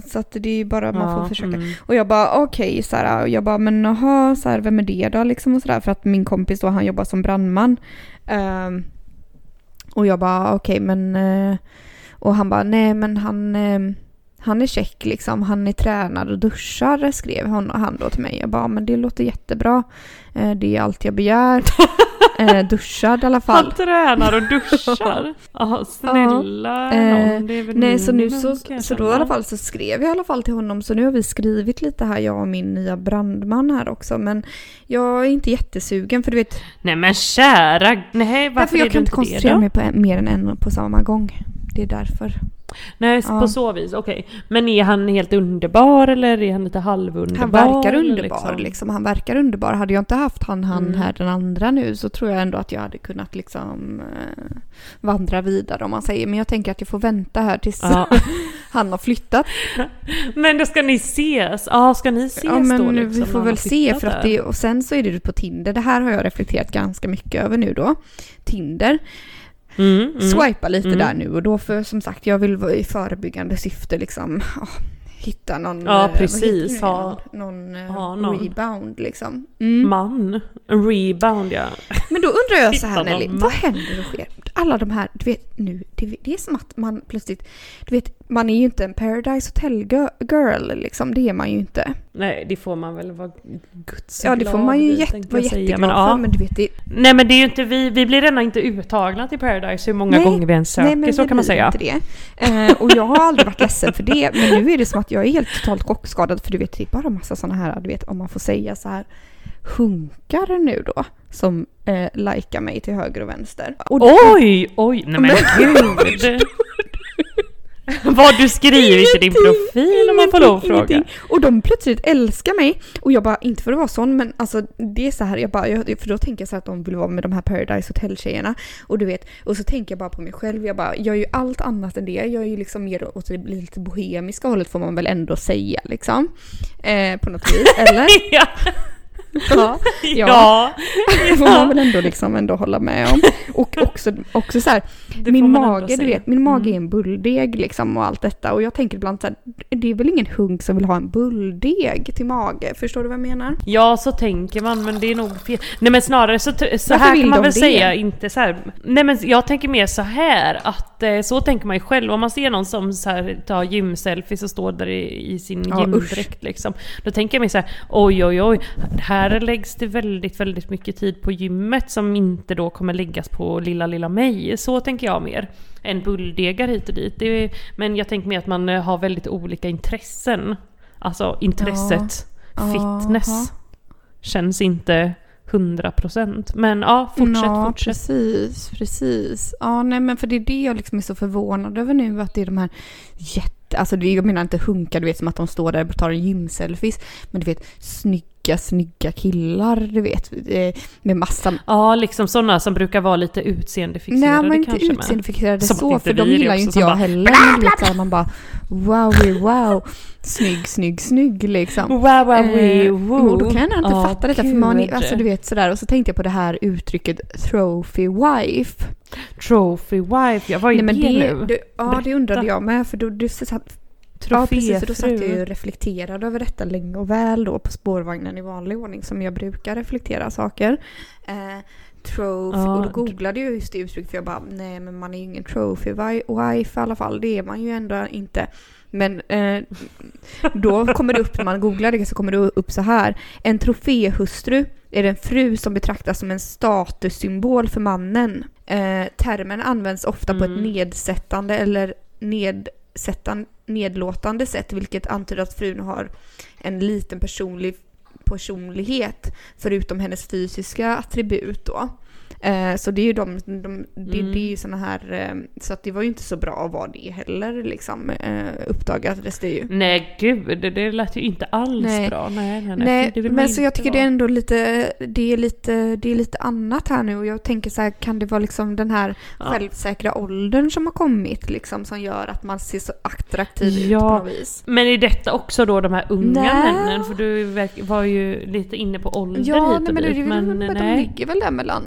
Speaker 1: så att det är ju bara, man får
Speaker 2: Ja,
Speaker 1: försöka.
Speaker 2: mm.
Speaker 1: Och jag bara okej, så här, och jag bara men jaha, så här, vem är det då liksom och sådär. För att min kompis då, han jobbar som brandman. Ehm, och jag bara okej men, eh, och han bara nej men han, eh, han är check liksom, han är tränad och duschar skrev hon, han då till mig. Jag bara men det låter jättebra. Eh, det är allt jag begär. [LAUGHS] eh, duschad i alla fall.
Speaker 2: Han tränar och duschar. [LAUGHS] Ja, snälla
Speaker 1: Eh,
Speaker 2: någon. Det är väl
Speaker 1: Nej, så nu så,
Speaker 2: jag
Speaker 1: så då i alla fall så skrev jag i alla fall till honom. Så nu har vi skrivit lite här, jag och min nya brandman här också. Men jag är inte jättesugen för du vet,
Speaker 2: Nej men kära, nej varför
Speaker 1: därför jag
Speaker 2: är
Speaker 1: kan
Speaker 2: du
Speaker 1: inte
Speaker 2: inte
Speaker 1: koncentrera
Speaker 2: det då?
Speaker 1: mig på en, mer än en på samma gång. Det är därför.
Speaker 2: Nej
Speaker 1: Ja.
Speaker 2: på så vis, okej. Men är han helt underbar eller är han lite halvunderbar?
Speaker 1: Han verkar
Speaker 2: eller
Speaker 1: underbar liksom. Han verkar underbar. Hade jag inte haft han, han
Speaker 2: Mm.
Speaker 1: här den andra nu så tror jag ändå att jag hade kunnat liksom eh, vandra vidare om man säger. Men jag tänker att jag får vänta här tills
Speaker 2: Ja. [LAUGHS]
Speaker 1: han har flyttat. [LAUGHS]
Speaker 2: Men då ska ni ses? Ja, ska ni ses
Speaker 1: Ja men
Speaker 2: då liksom?
Speaker 1: vi får väl se för att det, och sen så är det på Tinder. Det här har jag reflekterat ganska mycket över nu då. Tinder.
Speaker 2: Mm, mm.
Speaker 1: Swipa lite
Speaker 2: Mm.
Speaker 1: där nu och då för som sagt jag vill vara i förebyggande syfte liksom ah, hitta någon,
Speaker 2: Ja,
Speaker 1: eh,
Speaker 2: precis, ha-
Speaker 1: någon, eh,
Speaker 2: ha någon.
Speaker 1: rebound liksom. Mm.
Speaker 2: Man. En rebound ja.
Speaker 1: Men då undrar jag [LAUGHS] så här Nelly, vad händer och sker? Alla de här, du vet nu, det, det är som att man plötsligt, du vet man är ju inte en Paradise Hotel girl, liksom, det är man ju inte.
Speaker 2: Nej, det får man väl vara guds
Speaker 1: Ja det får man ju jätte, vara jätteglad
Speaker 2: men,
Speaker 1: för
Speaker 2: ja.
Speaker 1: men du vet det,
Speaker 2: Nej men det är ju inte vi, vi blir redan inte uttagna till Paradise hur många
Speaker 1: Nej,
Speaker 2: gånger vi än söker, så
Speaker 1: vi
Speaker 2: kan man säga.
Speaker 1: Inte det. Eh, och jag har aldrig varit ledsen för det. Men nu är det som att jag är helt totalt chockskadad. För du vet, det är bara massa sådana här, du vet om man får säga så här, hunkar nu då. Som eh, likar mig till höger och vänster. Och
Speaker 2: Oj, oj, nej men [LAUGHS] gud! [LAUGHS] Vad du skrivit i din profil om man får lov att fråga?
Speaker 1: Och de plötsligt älskar mig. Och jag bara, inte för att vara sån men alltså det är så här, jag bara, jag, för då tänker jag så här att de vill vara med de här Paradise Hotel-tjejerna. Och du vet, och så tänker jag bara på mig själv, jag bara, jag är ju allt annat än det. Jag är ju liksom mer åt det lite bohemiska hållet får man väl ändå säga liksom. Eh, på något vis, [LAUGHS] eller?
Speaker 2: ja, [LAUGHS]
Speaker 1: ja.
Speaker 2: ja.
Speaker 1: Det [LAUGHS] får man väl ändå liksom ändå hålla med om. Och också, också så här, min mage, du vet, min mage är
Speaker 2: Mm.
Speaker 1: en bulldeg liksom och allt detta. Och jag tänker ibland så här, det är väl ingen hunk som vill ha en bulldeg till mage? Förstår du vad jag menar?
Speaker 2: Ja, så tänker man, men det är nog fel. Nej men snarare så, så
Speaker 1: Varför
Speaker 2: här kan man väl
Speaker 1: det?
Speaker 2: säga, inte så här. Nej men jag tänker mer så här att eh, så tänker man ju själv. Om man ser någon som så här, tar gymselfies och står där i, i sin
Speaker 1: Ja,
Speaker 2: gymdräkt liksom. Då tänker jag mig så här, oj oj oj, här läggs det väldigt, väldigt mycket tid på gymmet som inte då kommer läggas på lilla, lilla mig. Så tänker jag mer. En bulldegar hit och dit. Är, men jag tänker mer att man eh, har väldigt olika intressen. Alltså intresset, fitness
Speaker 1: Aha.
Speaker 2: känns inte 100% Men ja, fortsätt,
Speaker 1: ja,
Speaker 2: fortsätt.
Speaker 1: precis, precis. Ja, nej men för det är det jag liksom är så förvånad över nu, att det är de här jätte, alltså jag menar inte hunkar, du vet som att de står där och tar en gymselfies, men du vet snygga, snygga killar, du vet, eh, med massa
Speaker 2: Ja, liksom sådana som brukar vara lite utseendefixerade
Speaker 1: Nej men inte
Speaker 2: kanske
Speaker 1: utseendefixerade så,
Speaker 2: inte
Speaker 1: för de gillar ju inte jag
Speaker 2: bara,
Speaker 1: heller. Men vet såhär man bara wow, wow, snygg, snygg, snygg liksom.
Speaker 2: Wow, wow,
Speaker 1: Eh,
Speaker 2: wow.
Speaker 1: och då kan jag inte
Speaker 2: Ja,
Speaker 1: fatta detta för man, är- alltså du vet sådär och så tänkte jag på det här uttrycket trophy wife.
Speaker 2: Trophy wife, ja vad är
Speaker 1: Nej, men
Speaker 2: det,
Speaker 1: det,
Speaker 2: nu?
Speaker 1: det, ja det undrade jag med för då, du satt, Ja precis, för då satt jag ju
Speaker 2: Troféfru.
Speaker 1: och reflekterade över detta länge och väl då på spårvagnen i vanlig ordning som jag brukar reflektera saker. Eh, trophy,
Speaker 2: Ja,
Speaker 1: och då googlade jag just det uttrycket för jag bara nej men man är ju ingen trophy wi- wife i alla fall, det är man ju ändå inte. Men eh, då kommer det upp, när man googlar det så kommer det upp så här. En troféhustru är en fru som betraktas som en statussymbol för mannen. Eh, termen används ofta på ett
Speaker 2: Mm.
Speaker 1: nedsättande eller nedsättande, nedlåtande sätt vilket antyder att frun har en liten personlig personlighet förutom hennes fysiska attribut då. Eh, så det är ju de, de det,
Speaker 2: Mm.
Speaker 1: det är ju såna här, eh, så att det var ju inte så bra att vara det heller liksom, eh, uppdagades det ju.
Speaker 2: Nej gud, det, det lät ju inte alls
Speaker 1: Nej.
Speaker 2: bra. Nej, nej, nej.
Speaker 1: Nej, men så jag tycker det är
Speaker 2: vara.
Speaker 1: ändå lite, det är lite, det är lite annat här nu och jag tänker så här, kan det vara liksom den här
Speaker 2: Ja.
Speaker 1: självsäkra åldern som har kommit liksom som gör att man ser så attraktiv ut
Speaker 2: Ja.
Speaker 1: på något vis?
Speaker 2: Men är detta också då de här unga
Speaker 1: Nej.
Speaker 2: männen? För du var ju lite inne på ålder
Speaker 1: Ja,
Speaker 2: hit
Speaker 1: nej,
Speaker 2: och
Speaker 1: men, det,
Speaker 2: dit.
Speaker 1: det,
Speaker 2: Men
Speaker 1: men de
Speaker 2: nej.
Speaker 1: ligger väl där mellan,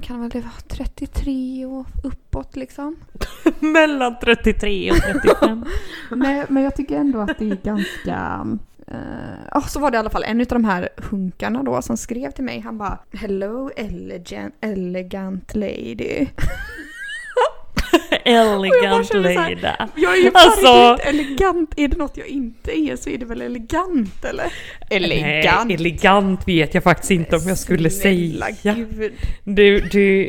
Speaker 1: vad kan väl det vara, 33 och uppåt liksom. [LAUGHS]
Speaker 2: Mellan 33 och 35. [LAUGHS]
Speaker 1: Nej, men jag tycker ändå att det är ganska... Uh, ja, så var det i alla fall en av de här hunkarna då som skrev till mig. Han bara Hello elegant, elegant lady. [LAUGHS]
Speaker 2: Elegant lady.
Speaker 1: Jag är ju
Speaker 2: Alltså-
Speaker 1: elegant. Är det något jag inte är så är det väl elegant eller? Elegant.
Speaker 2: Nej, elegant vet jag faktiskt inte om jag skulle
Speaker 1: Snälla
Speaker 2: säga.
Speaker 1: Gud.
Speaker 2: Du, du,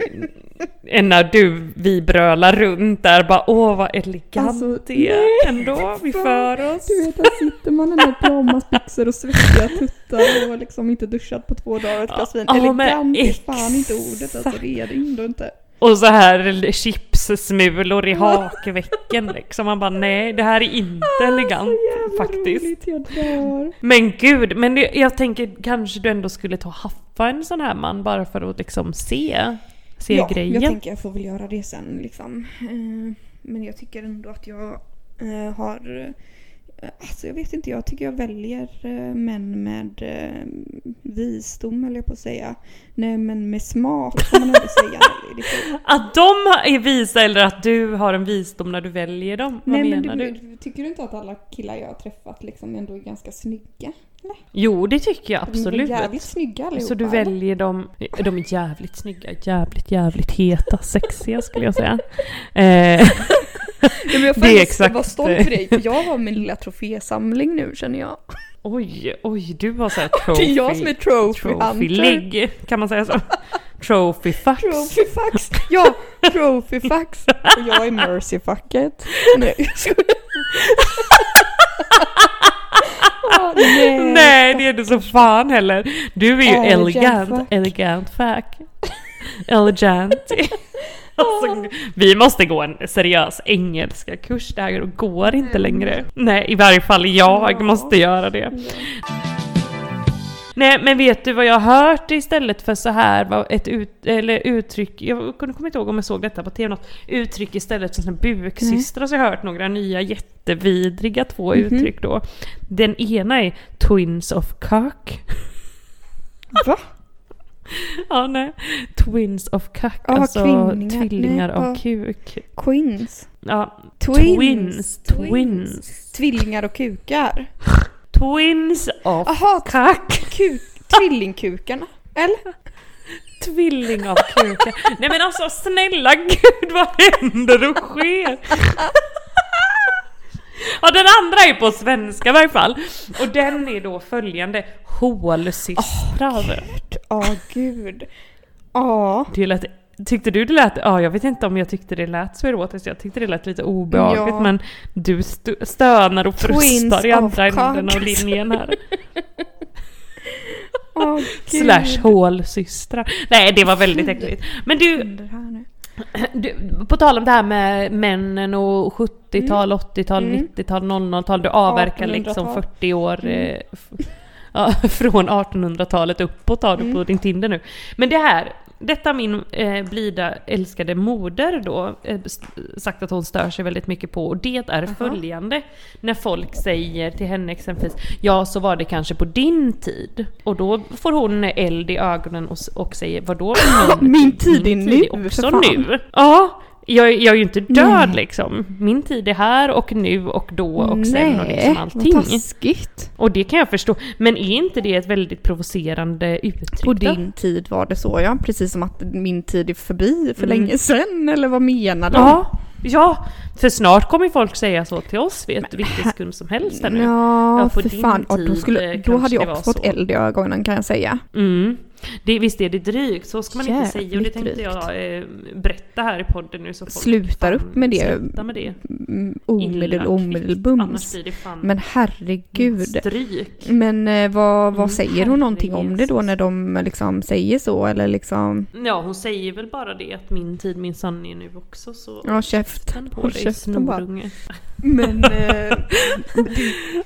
Speaker 2: när du, vi brölar runt där bara åh vad elegant
Speaker 1: Alltså,
Speaker 2: det är
Speaker 1: nej,
Speaker 2: ändå vi för oss.
Speaker 1: Du vet, där sitter man i här pyjamasbyxor och svettiga tuttar och liksom inte duschat på två dagar och ett glas vin.
Speaker 2: Ja, men
Speaker 1: Elegant är fan inte ordet alltså, det är det ändå inte.
Speaker 2: Och så här chipssmulor i hakvecken liksom. Man bara nej det här är inte elegant faktiskt.
Speaker 1: Roligt.
Speaker 2: Men gud, men det, jag tänker kanske du ändå skulle ta och haffa en sån här man bara för att liksom se, se
Speaker 1: ja,
Speaker 2: grejen.
Speaker 1: jag tänker jag får väl göra det sen liksom. Eh, Men jag tycker ändå att jag eh, har... eh, Alltså jag vet inte, jag tycker jag väljer eh, män med eh, visdom eller jag på att säga. Nej men med smak får man ändå säga. [LAUGHS]
Speaker 2: Att de är visa eller att du har en visdom när du väljer dem? Vad
Speaker 1: Nej men
Speaker 2: menar
Speaker 1: du,
Speaker 2: du?
Speaker 1: tycker du inte att alla killar jag har träffat liksom ändå är ganska snygga?
Speaker 2: Jo det tycker jag
Speaker 1: De är
Speaker 2: absolut.
Speaker 1: jävligt snygga allihopa.
Speaker 2: Så du
Speaker 1: eller?
Speaker 2: väljer dem, de är jävligt snygga, jävligt jävligt heta, sexiga skulle jag säga. [LAUGHS]
Speaker 1: Ja, men jag [LAUGHS] får
Speaker 2: Det är
Speaker 1: ändå
Speaker 2: exakt-
Speaker 1: vara stolt för dig för jag har min lilla trofésamling nu känner jag.
Speaker 2: oj, oj, du har såhär [LAUGHS]
Speaker 1: Det
Speaker 2: trophy,
Speaker 1: är jag som är trophy,
Speaker 2: trophy leg, kan man säga så? Trophy fax.
Speaker 1: Trophyfax! Ja, trophyfax! Och jag är mercyfucket. Nej, jag skojar. Ah, nej.
Speaker 2: Nej det är du så fan heller. Du är ju
Speaker 1: Elegant
Speaker 2: elegant,
Speaker 1: fuck.
Speaker 2: elegant fack. Elegant. [LAUGHS] Alltså, vi måste gå en seriös engelska kurs, det här går inte längre. Nej, i varje fall jag
Speaker 1: Ja.
Speaker 2: måste göra det. Nej men vet du vad jag har hört istället för så här var ett ut, eller uttryck, jag kunde kommer inte ihåg om jag såg detta på tv något, uttryck istället för buksystrar så har jag hört några nya jättevidriga två
Speaker 1: Mhm.
Speaker 2: uttryck då. Den ena är twins of cock.
Speaker 1: Va?
Speaker 2: Ja nej, twins of cock,
Speaker 1: Ja,
Speaker 2: alltså
Speaker 1: kvinningar.
Speaker 2: tvillingar
Speaker 1: Nej,
Speaker 2: av kuk.
Speaker 1: Queens.
Speaker 2: Ja,
Speaker 1: Twins.
Speaker 2: twins, twins.
Speaker 1: Tvillingar och kukar.
Speaker 2: Twins of cock.
Speaker 1: kuk, tvillingkukarna. Eller?
Speaker 2: Tvilling av kukar. Nej men alltså snälla gud vad händer och sker? Ja den andra är på svenska i varje fall. Och den är då följande. Hålsystrar.
Speaker 1: Ja, gud. Ja.
Speaker 2: Det lät, tyckte du det lät, ja jag vet inte om jag tyckte det lät så erotiskt, jag tyckte det lät lite obehagligt
Speaker 1: Ja.
Speaker 2: men du st- stönar och frustar i andra änden av linjen här.
Speaker 1: Åh, gud.
Speaker 2: Slash hålsystrar. Nej det var väldigt äckligt. Men du? Du, på tal om det här med männen och 70-tal, 80-tal,
Speaker 1: Mm.
Speaker 2: 90-tal, 00-tal. Du avverkar liksom
Speaker 1: 1800-tal.
Speaker 2: 40 år
Speaker 1: Mm.
Speaker 2: eh, [LAUGHS] från 1800-talet uppåt har du
Speaker 1: Mm.
Speaker 2: på din Tinder nu. Men det här, detta min eh, blida älskade moder då eh, sagt att hon stör sig väldigt mycket på och det är följande. När folk säger till henne exempelvis Ja så var det kanske på din tid. Och då får hon eld i ögonen och, och säger vadå [LAUGHS]
Speaker 1: Min tid är
Speaker 2: Min
Speaker 1: nu,
Speaker 2: också
Speaker 1: för fan.
Speaker 2: nu. Ja, jag, jag är ju inte död
Speaker 1: Nej.
Speaker 2: liksom. Min tid är här och nu och då och sen och liksom
Speaker 1: vad
Speaker 2: allting.
Speaker 1: taskigt.
Speaker 2: Och det kan jag förstå. Men är inte det ett väldigt provocerande uttryck
Speaker 1: På din tid var det så ja, precis som att min tid är förbi för
Speaker 2: Mm.
Speaker 1: länge sedan, eller vad menar du?
Speaker 2: Ja, ja, för snart kommer folk säga så till oss vid ett vilken sekund som helst nu.
Speaker 1: Ja,
Speaker 2: Ja,
Speaker 1: för fan. Ja, då,
Speaker 2: tid,
Speaker 1: skulle,
Speaker 2: eh,
Speaker 1: då hade jag också fått eld i ögonen kan jag säga.
Speaker 2: Mm. Det, visst är det drygt, så ska man inte säga och det
Speaker 1: Jävligt
Speaker 2: tänkte jag eh, berätta här i podden nu så folk
Speaker 1: Slutar upp med det.
Speaker 2: Sluta med det.
Speaker 1: Mm, Omedel,
Speaker 2: kvickt,
Speaker 1: omedelbums. Men herregud.
Speaker 2: stryk.
Speaker 1: Men eh, vad, vad
Speaker 2: Mm,
Speaker 1: säger hon någonting om det då när de liksom säger så eller liksom?
Speaker 2: Ja, hon säger väl bara det att min tid min sann är nu också så...
Speaker 1: Ja, käft. Håll käften bara. Men eh,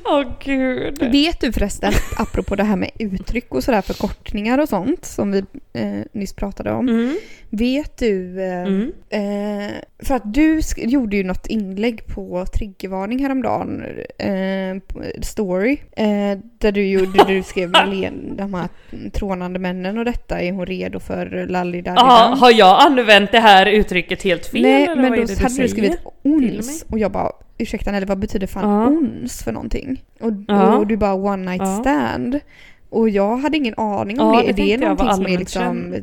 Speaker 2: Åh gud.
Speaker 1: vet du förresten, apropå det här med uttryck och sådär förkortningar och sånt som vi eh, nyss pratade om.
Speaker 2: Mm.
Speaker 1: Vet du, eh,
Speaker 2: Mm.
Speaker 1: eh, För att du gjorde ju något inlägg på triggervarning häromdagen, eh, story, eh, där du, gjorde, där du skrev [LAUGHS] de här trånande männen och detta, är hon redo för lalli
Speaker 2: Jaha, har jag använt det här uttrycket helt fel
Speaker 1: Nej,
Speaker 2: eller
Speaker 1: men
Speaker 2: vad
Speaker 1: då
Speaker 2: det du
Speaker 1: hade du skrivit ons och jag bara ursäkta eller vad betyder fan
Speaker 2: Ja.
Speaker 1: ons för någonting? Och,
Speaker 2: Ja.
Speaker 1: och du bara one night
Speaker 2: Ja.
Speaker 1: Och jag hade ingen aning om
Speaker 2: Ja,
Speaker 1: det.
Speaker 2: det
Speaker 1: Är det någonting som är liksom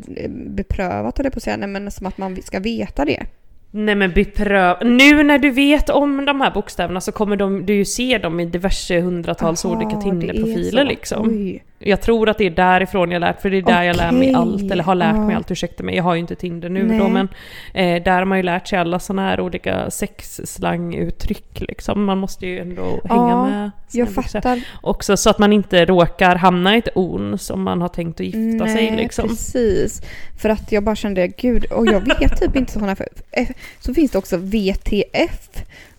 Speaker 1: beprövat eller på att säga, nej men som att man ska veta det?
Speaker 2: Nej men bepröv... Nu när du vet om de här bokstäverna så kommer de, du ju se dem i diverse hundratals
Speaker 1: Aha,
Speaker 2: olika Tinderprofiler liksom.
Speaker 1: Oj.
Speaker 2: Jag tror att det är därifrån jag lärt, för det är där jag lär mig allt, eller har lärt mig
Speaker 1: ja.
Speaker 2: allt, ursäkta mig, jag har ju inte Tinder nu
Speaker 1: Nej.
Speaker 2: då, men eh, där har man ju lärt sig alla sådana här olika sexslanguttryck liksom. Man måste ju ändå hänga
Speaker 1: Ja,
Speaker 2: med.
Speaker 1: Jag fattar.
Speaker 2: Också så att man inte råkar hamna i ett ons om man har tänkt att gifta sig
Speaker 1: Nej,
Speaker 2: liksom.
Speaker 1: precis. För att jag bara kände, gud, och jag vet typ inte sådana för, F- Så finns det också VTF.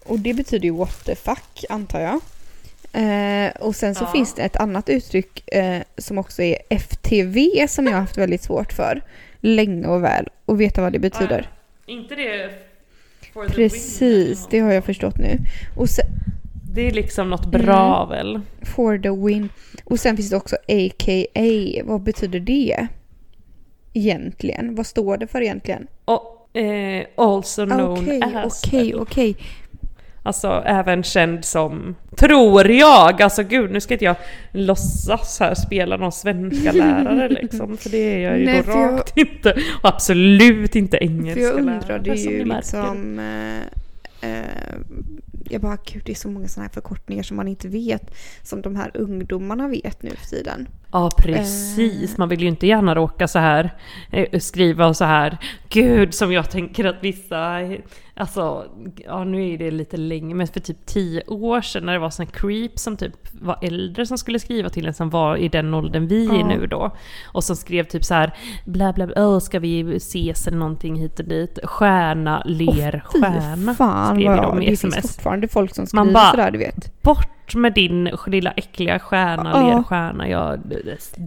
Speaker 1: Och det betyder ju what the fuck, antar jag. Eh, och sen så
Speaker 2: Ja.
Speaker 1: finns det ett annat uttryck eh, som också är FTV som jag har haft väldigt svårt för. Länge och väl. Och veta vad det betyder.
Speaker 2: Inte det for
Speaker 1: Precis, det har jag förstått nu. Och sen,
Speaker 2: Det är liksom något bra
Speaker 1: Mm.
Speaker 2: väl?
Speaker 1: for the win. Och sen finns det också AKA. Vad betyder det? Egentligen? Vad står det för egentligen?
Speaker 2: Och, eh, also known
Speaker 1: Okej,
Speaker 2: as.
Speaker 1: okej, okej.
Speaker 2: Alltså även känd som, tror jag, alltså gud nu ska inte jag låtsas här spela någon svenska [LAUGHS] lärare liksom, för det är jag ju
Speaker 1: Nej,
Speaker 2: då
Speaker 1: för jag-
Speaker 2: rakt inte. Och absolut inte
Speaker 1: För
Speaker 2: engelska
Speaker 1: jag undrade
Speaker 2: lärare
Speaker 1: ju liksom... Eh, eh, jag bara, gud det är så många sådana här förkortningar som man inte vet. Som de här ungdomarna vet nu för tiden.
Speaker 2: Ja precis,
Speaker 1: Eh.
Speaker 2: man vill ju inte gärna råka så här eh, skriva så här Gud som jag tänker att vissa, alltså ja nu är det lite länge men för typ tio år sedan när det var sån creep som typ var äldre som skulle skriva till en som var i den åldern vi är
Speaker 1: Ja.
Speaker 2: nu då. Och som skrev typ så här bla bla bla, "Åh, ska vi ses eller någonting hit och dit. Stjärna, ler,
Speaker 1: Fy
Speaker 2: stjärna.
Speaker 1: fan
Speaker 2: skrev
Speaker 1: vad
Speaker 2: de i
Speaker 1: det finns
Speaker 2: sms.
Speaker 1: fortfarande folk som
Speaker 2: Man
Speaker 1: skriver
Speaker 2: bara-
Speaker 1: sådär du vet.
Speaker 2: Bort med din lilla äckliga stjärna,
Speaker 1: Ja.
Speaker 2: lerstjärna. Jag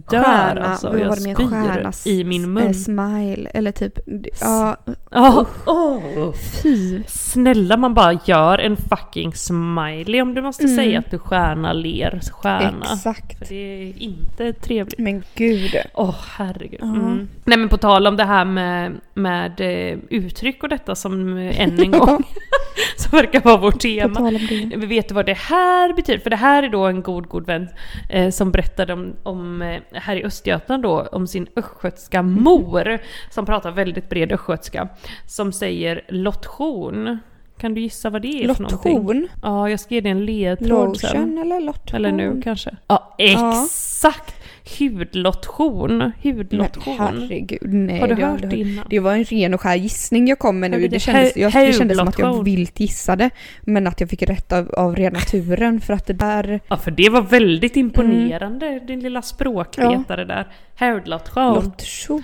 Speaker 2: dör alltså.
Speaker 1: vad
Speaker 2: Jag spyr
Speaker 1: stjärna?
Speaker 2: i min mun.
Speaker 1: eh, Smile eller typ, ja,
Speaker 2: Åh, åh.
Speaker 1: fy.
Speaker 2: Snälla man bara gör en fucking smiley om du måste
Speaker 1: Mm.
Speaker 2: säga att du stjärna ler stjärna.
Speaker 1: Exakt.
Speaker 2: För det är inte trevligt.
Speaker 1: Men gud.
Speaker 2: Åh herregud.
Speaker 1: Ja.
Speaker 2: Mm. Nej men på tal om det här med, med eh, uttryck och detta som eh, än en [LAUGHS] gång [LAUGHS] som verkar vara vårt tema. vet du vad det här betyder? För det här är då en god, god vän eh, som berättade om, om eh, här i Östergötland då, om sin östgötska mor som pratar väldigt bred östgötska. Som säger lotion. Kan du gissa vad det är för någonting? Ja, jag ska ge dig en ledtråd sen.
Speaker 1: Eller lotion?
Speaker 2: Eller nu kanske? Ja, exakt! Hudlotion.
Speaker 1: Men
Speaker 2: Hudlotion.
Speaker 1: herregud, nej.
Speaker 2: Har du
Speaker 1: det har
Speaker 2: hört det innan?
Speaker 1: Det var en ren och skär gissning jag kom med nu. Det kändes, jag, det kändes som att jag vilt gissade. Men att jag fick rätt av, av rena [LAUGHS] turen för att det där...
Speaker 2: Ja, för det var väldigt imponerande, din lilla språkvetare där. Hudlotion.
Speaker 1: Lotion.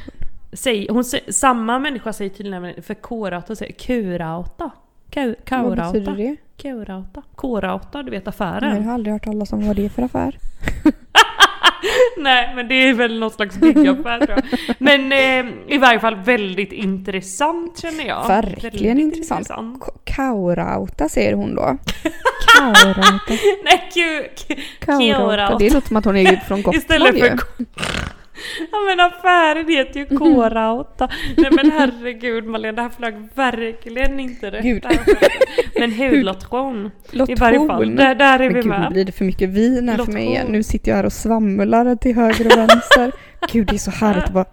Speaker 2: Säg, hon samma människa säger tydligen för kårauta, säger kurauta. Kau-
Speaker 1: Vad betyder
Speaker 2: Kaurauta.
Speaker 1: det?
Speaker 2: Kurauta. Kårauta, du vet
Speaker 1: Nej,
Speaker 2: affären.
Speaker 1: jag har aldrig hört talas om vad det är för affär. [LAUGHS] [LAUGHS]
Speaker 2: Nej men det är väl någon slags byggaffär tror jag. Men eh, i varje fall väldigt intressant känner jag.
Speaker 1: Verkligen
Speaker 2: Väldigt
Speaker 1: intressant. K- Kaurauta säger hon då. [LAUGHS] Kaurauta.
Speaker 2: Nej ku,
Speaker 1: Kaurauta.
Speaker 2: Kaurauta.
Speaker 1: Det låter som att hon är från [LAUGHS] Gotland
Speaker 2: Istället för Ja men affären heter ju Kårauta. [LAUGHS] Nej men herregud Malena, det här flög verkligen inte rätt.
Speaker 1: Gud. [LAUGHS]
Speaker 2: Men hudlotion. I varje fall, där, där är
Speaker 1: Men
Speaker 2: vi
Speaker 1: gud,
Speaker 2: med.
Speaker 1: blir det för mycket vin här för mig igen. Nu sitter jag här och svamlar till höger och vänster. [LAUGHS] Gud, det är så härligt att bara...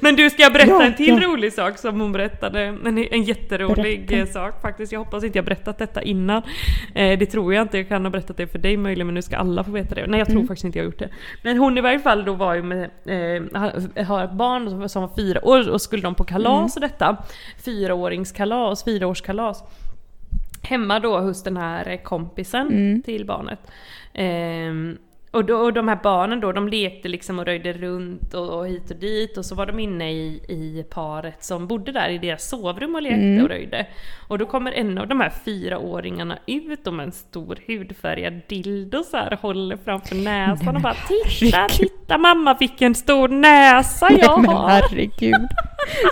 Speaker 2: Men du, ska jag berätta
Speaker 1: Ja,
Speaker 2: en till
Speaker 1: ja.
Speaker 2: rolig sak som hon berättade? En, en jätterolig
Speaker 1: Berätta.
Speaker 2: eh, sak faktiskt. Jag hoppas inte jag berättat detta innan. Eh, det tror jag inte. Jag kan ha berättat det för dig möjligen, men nu ska alla få veta det. Nej, jag tror
Speaker 1: Mm.
Speaker 2: faktiskt inte jag har gjort det. Men hon i varje fall då var ju med, eh, ha- har ett barn som- som var fyra år och skulle de på kalas och detta. Fyraåringskalas, fyraårskalas. Hemma då hos den här eh, kompisen
Speaker 1: Mm.
Speaker 2: till barnet. Ehm, och, då, och de här barnen då, de lekte liksom och röjde runt och, och hit och dit och så var de inne i, i paret som bodde där i deras sovrum och lekte
Speaker 1: Mm.
Speaker 2: och röjde. Och då kommer en av de här fyraåringarna ut med en stor hudfärgad dildo så här och håller framför näsan och bara Titta,
Speaker 1: herregud.
Speaker 2: titta mamma fick en stor näsa jag
Speaker 1: Nej men
Speaker 2: har!
Speaker 1: herregud.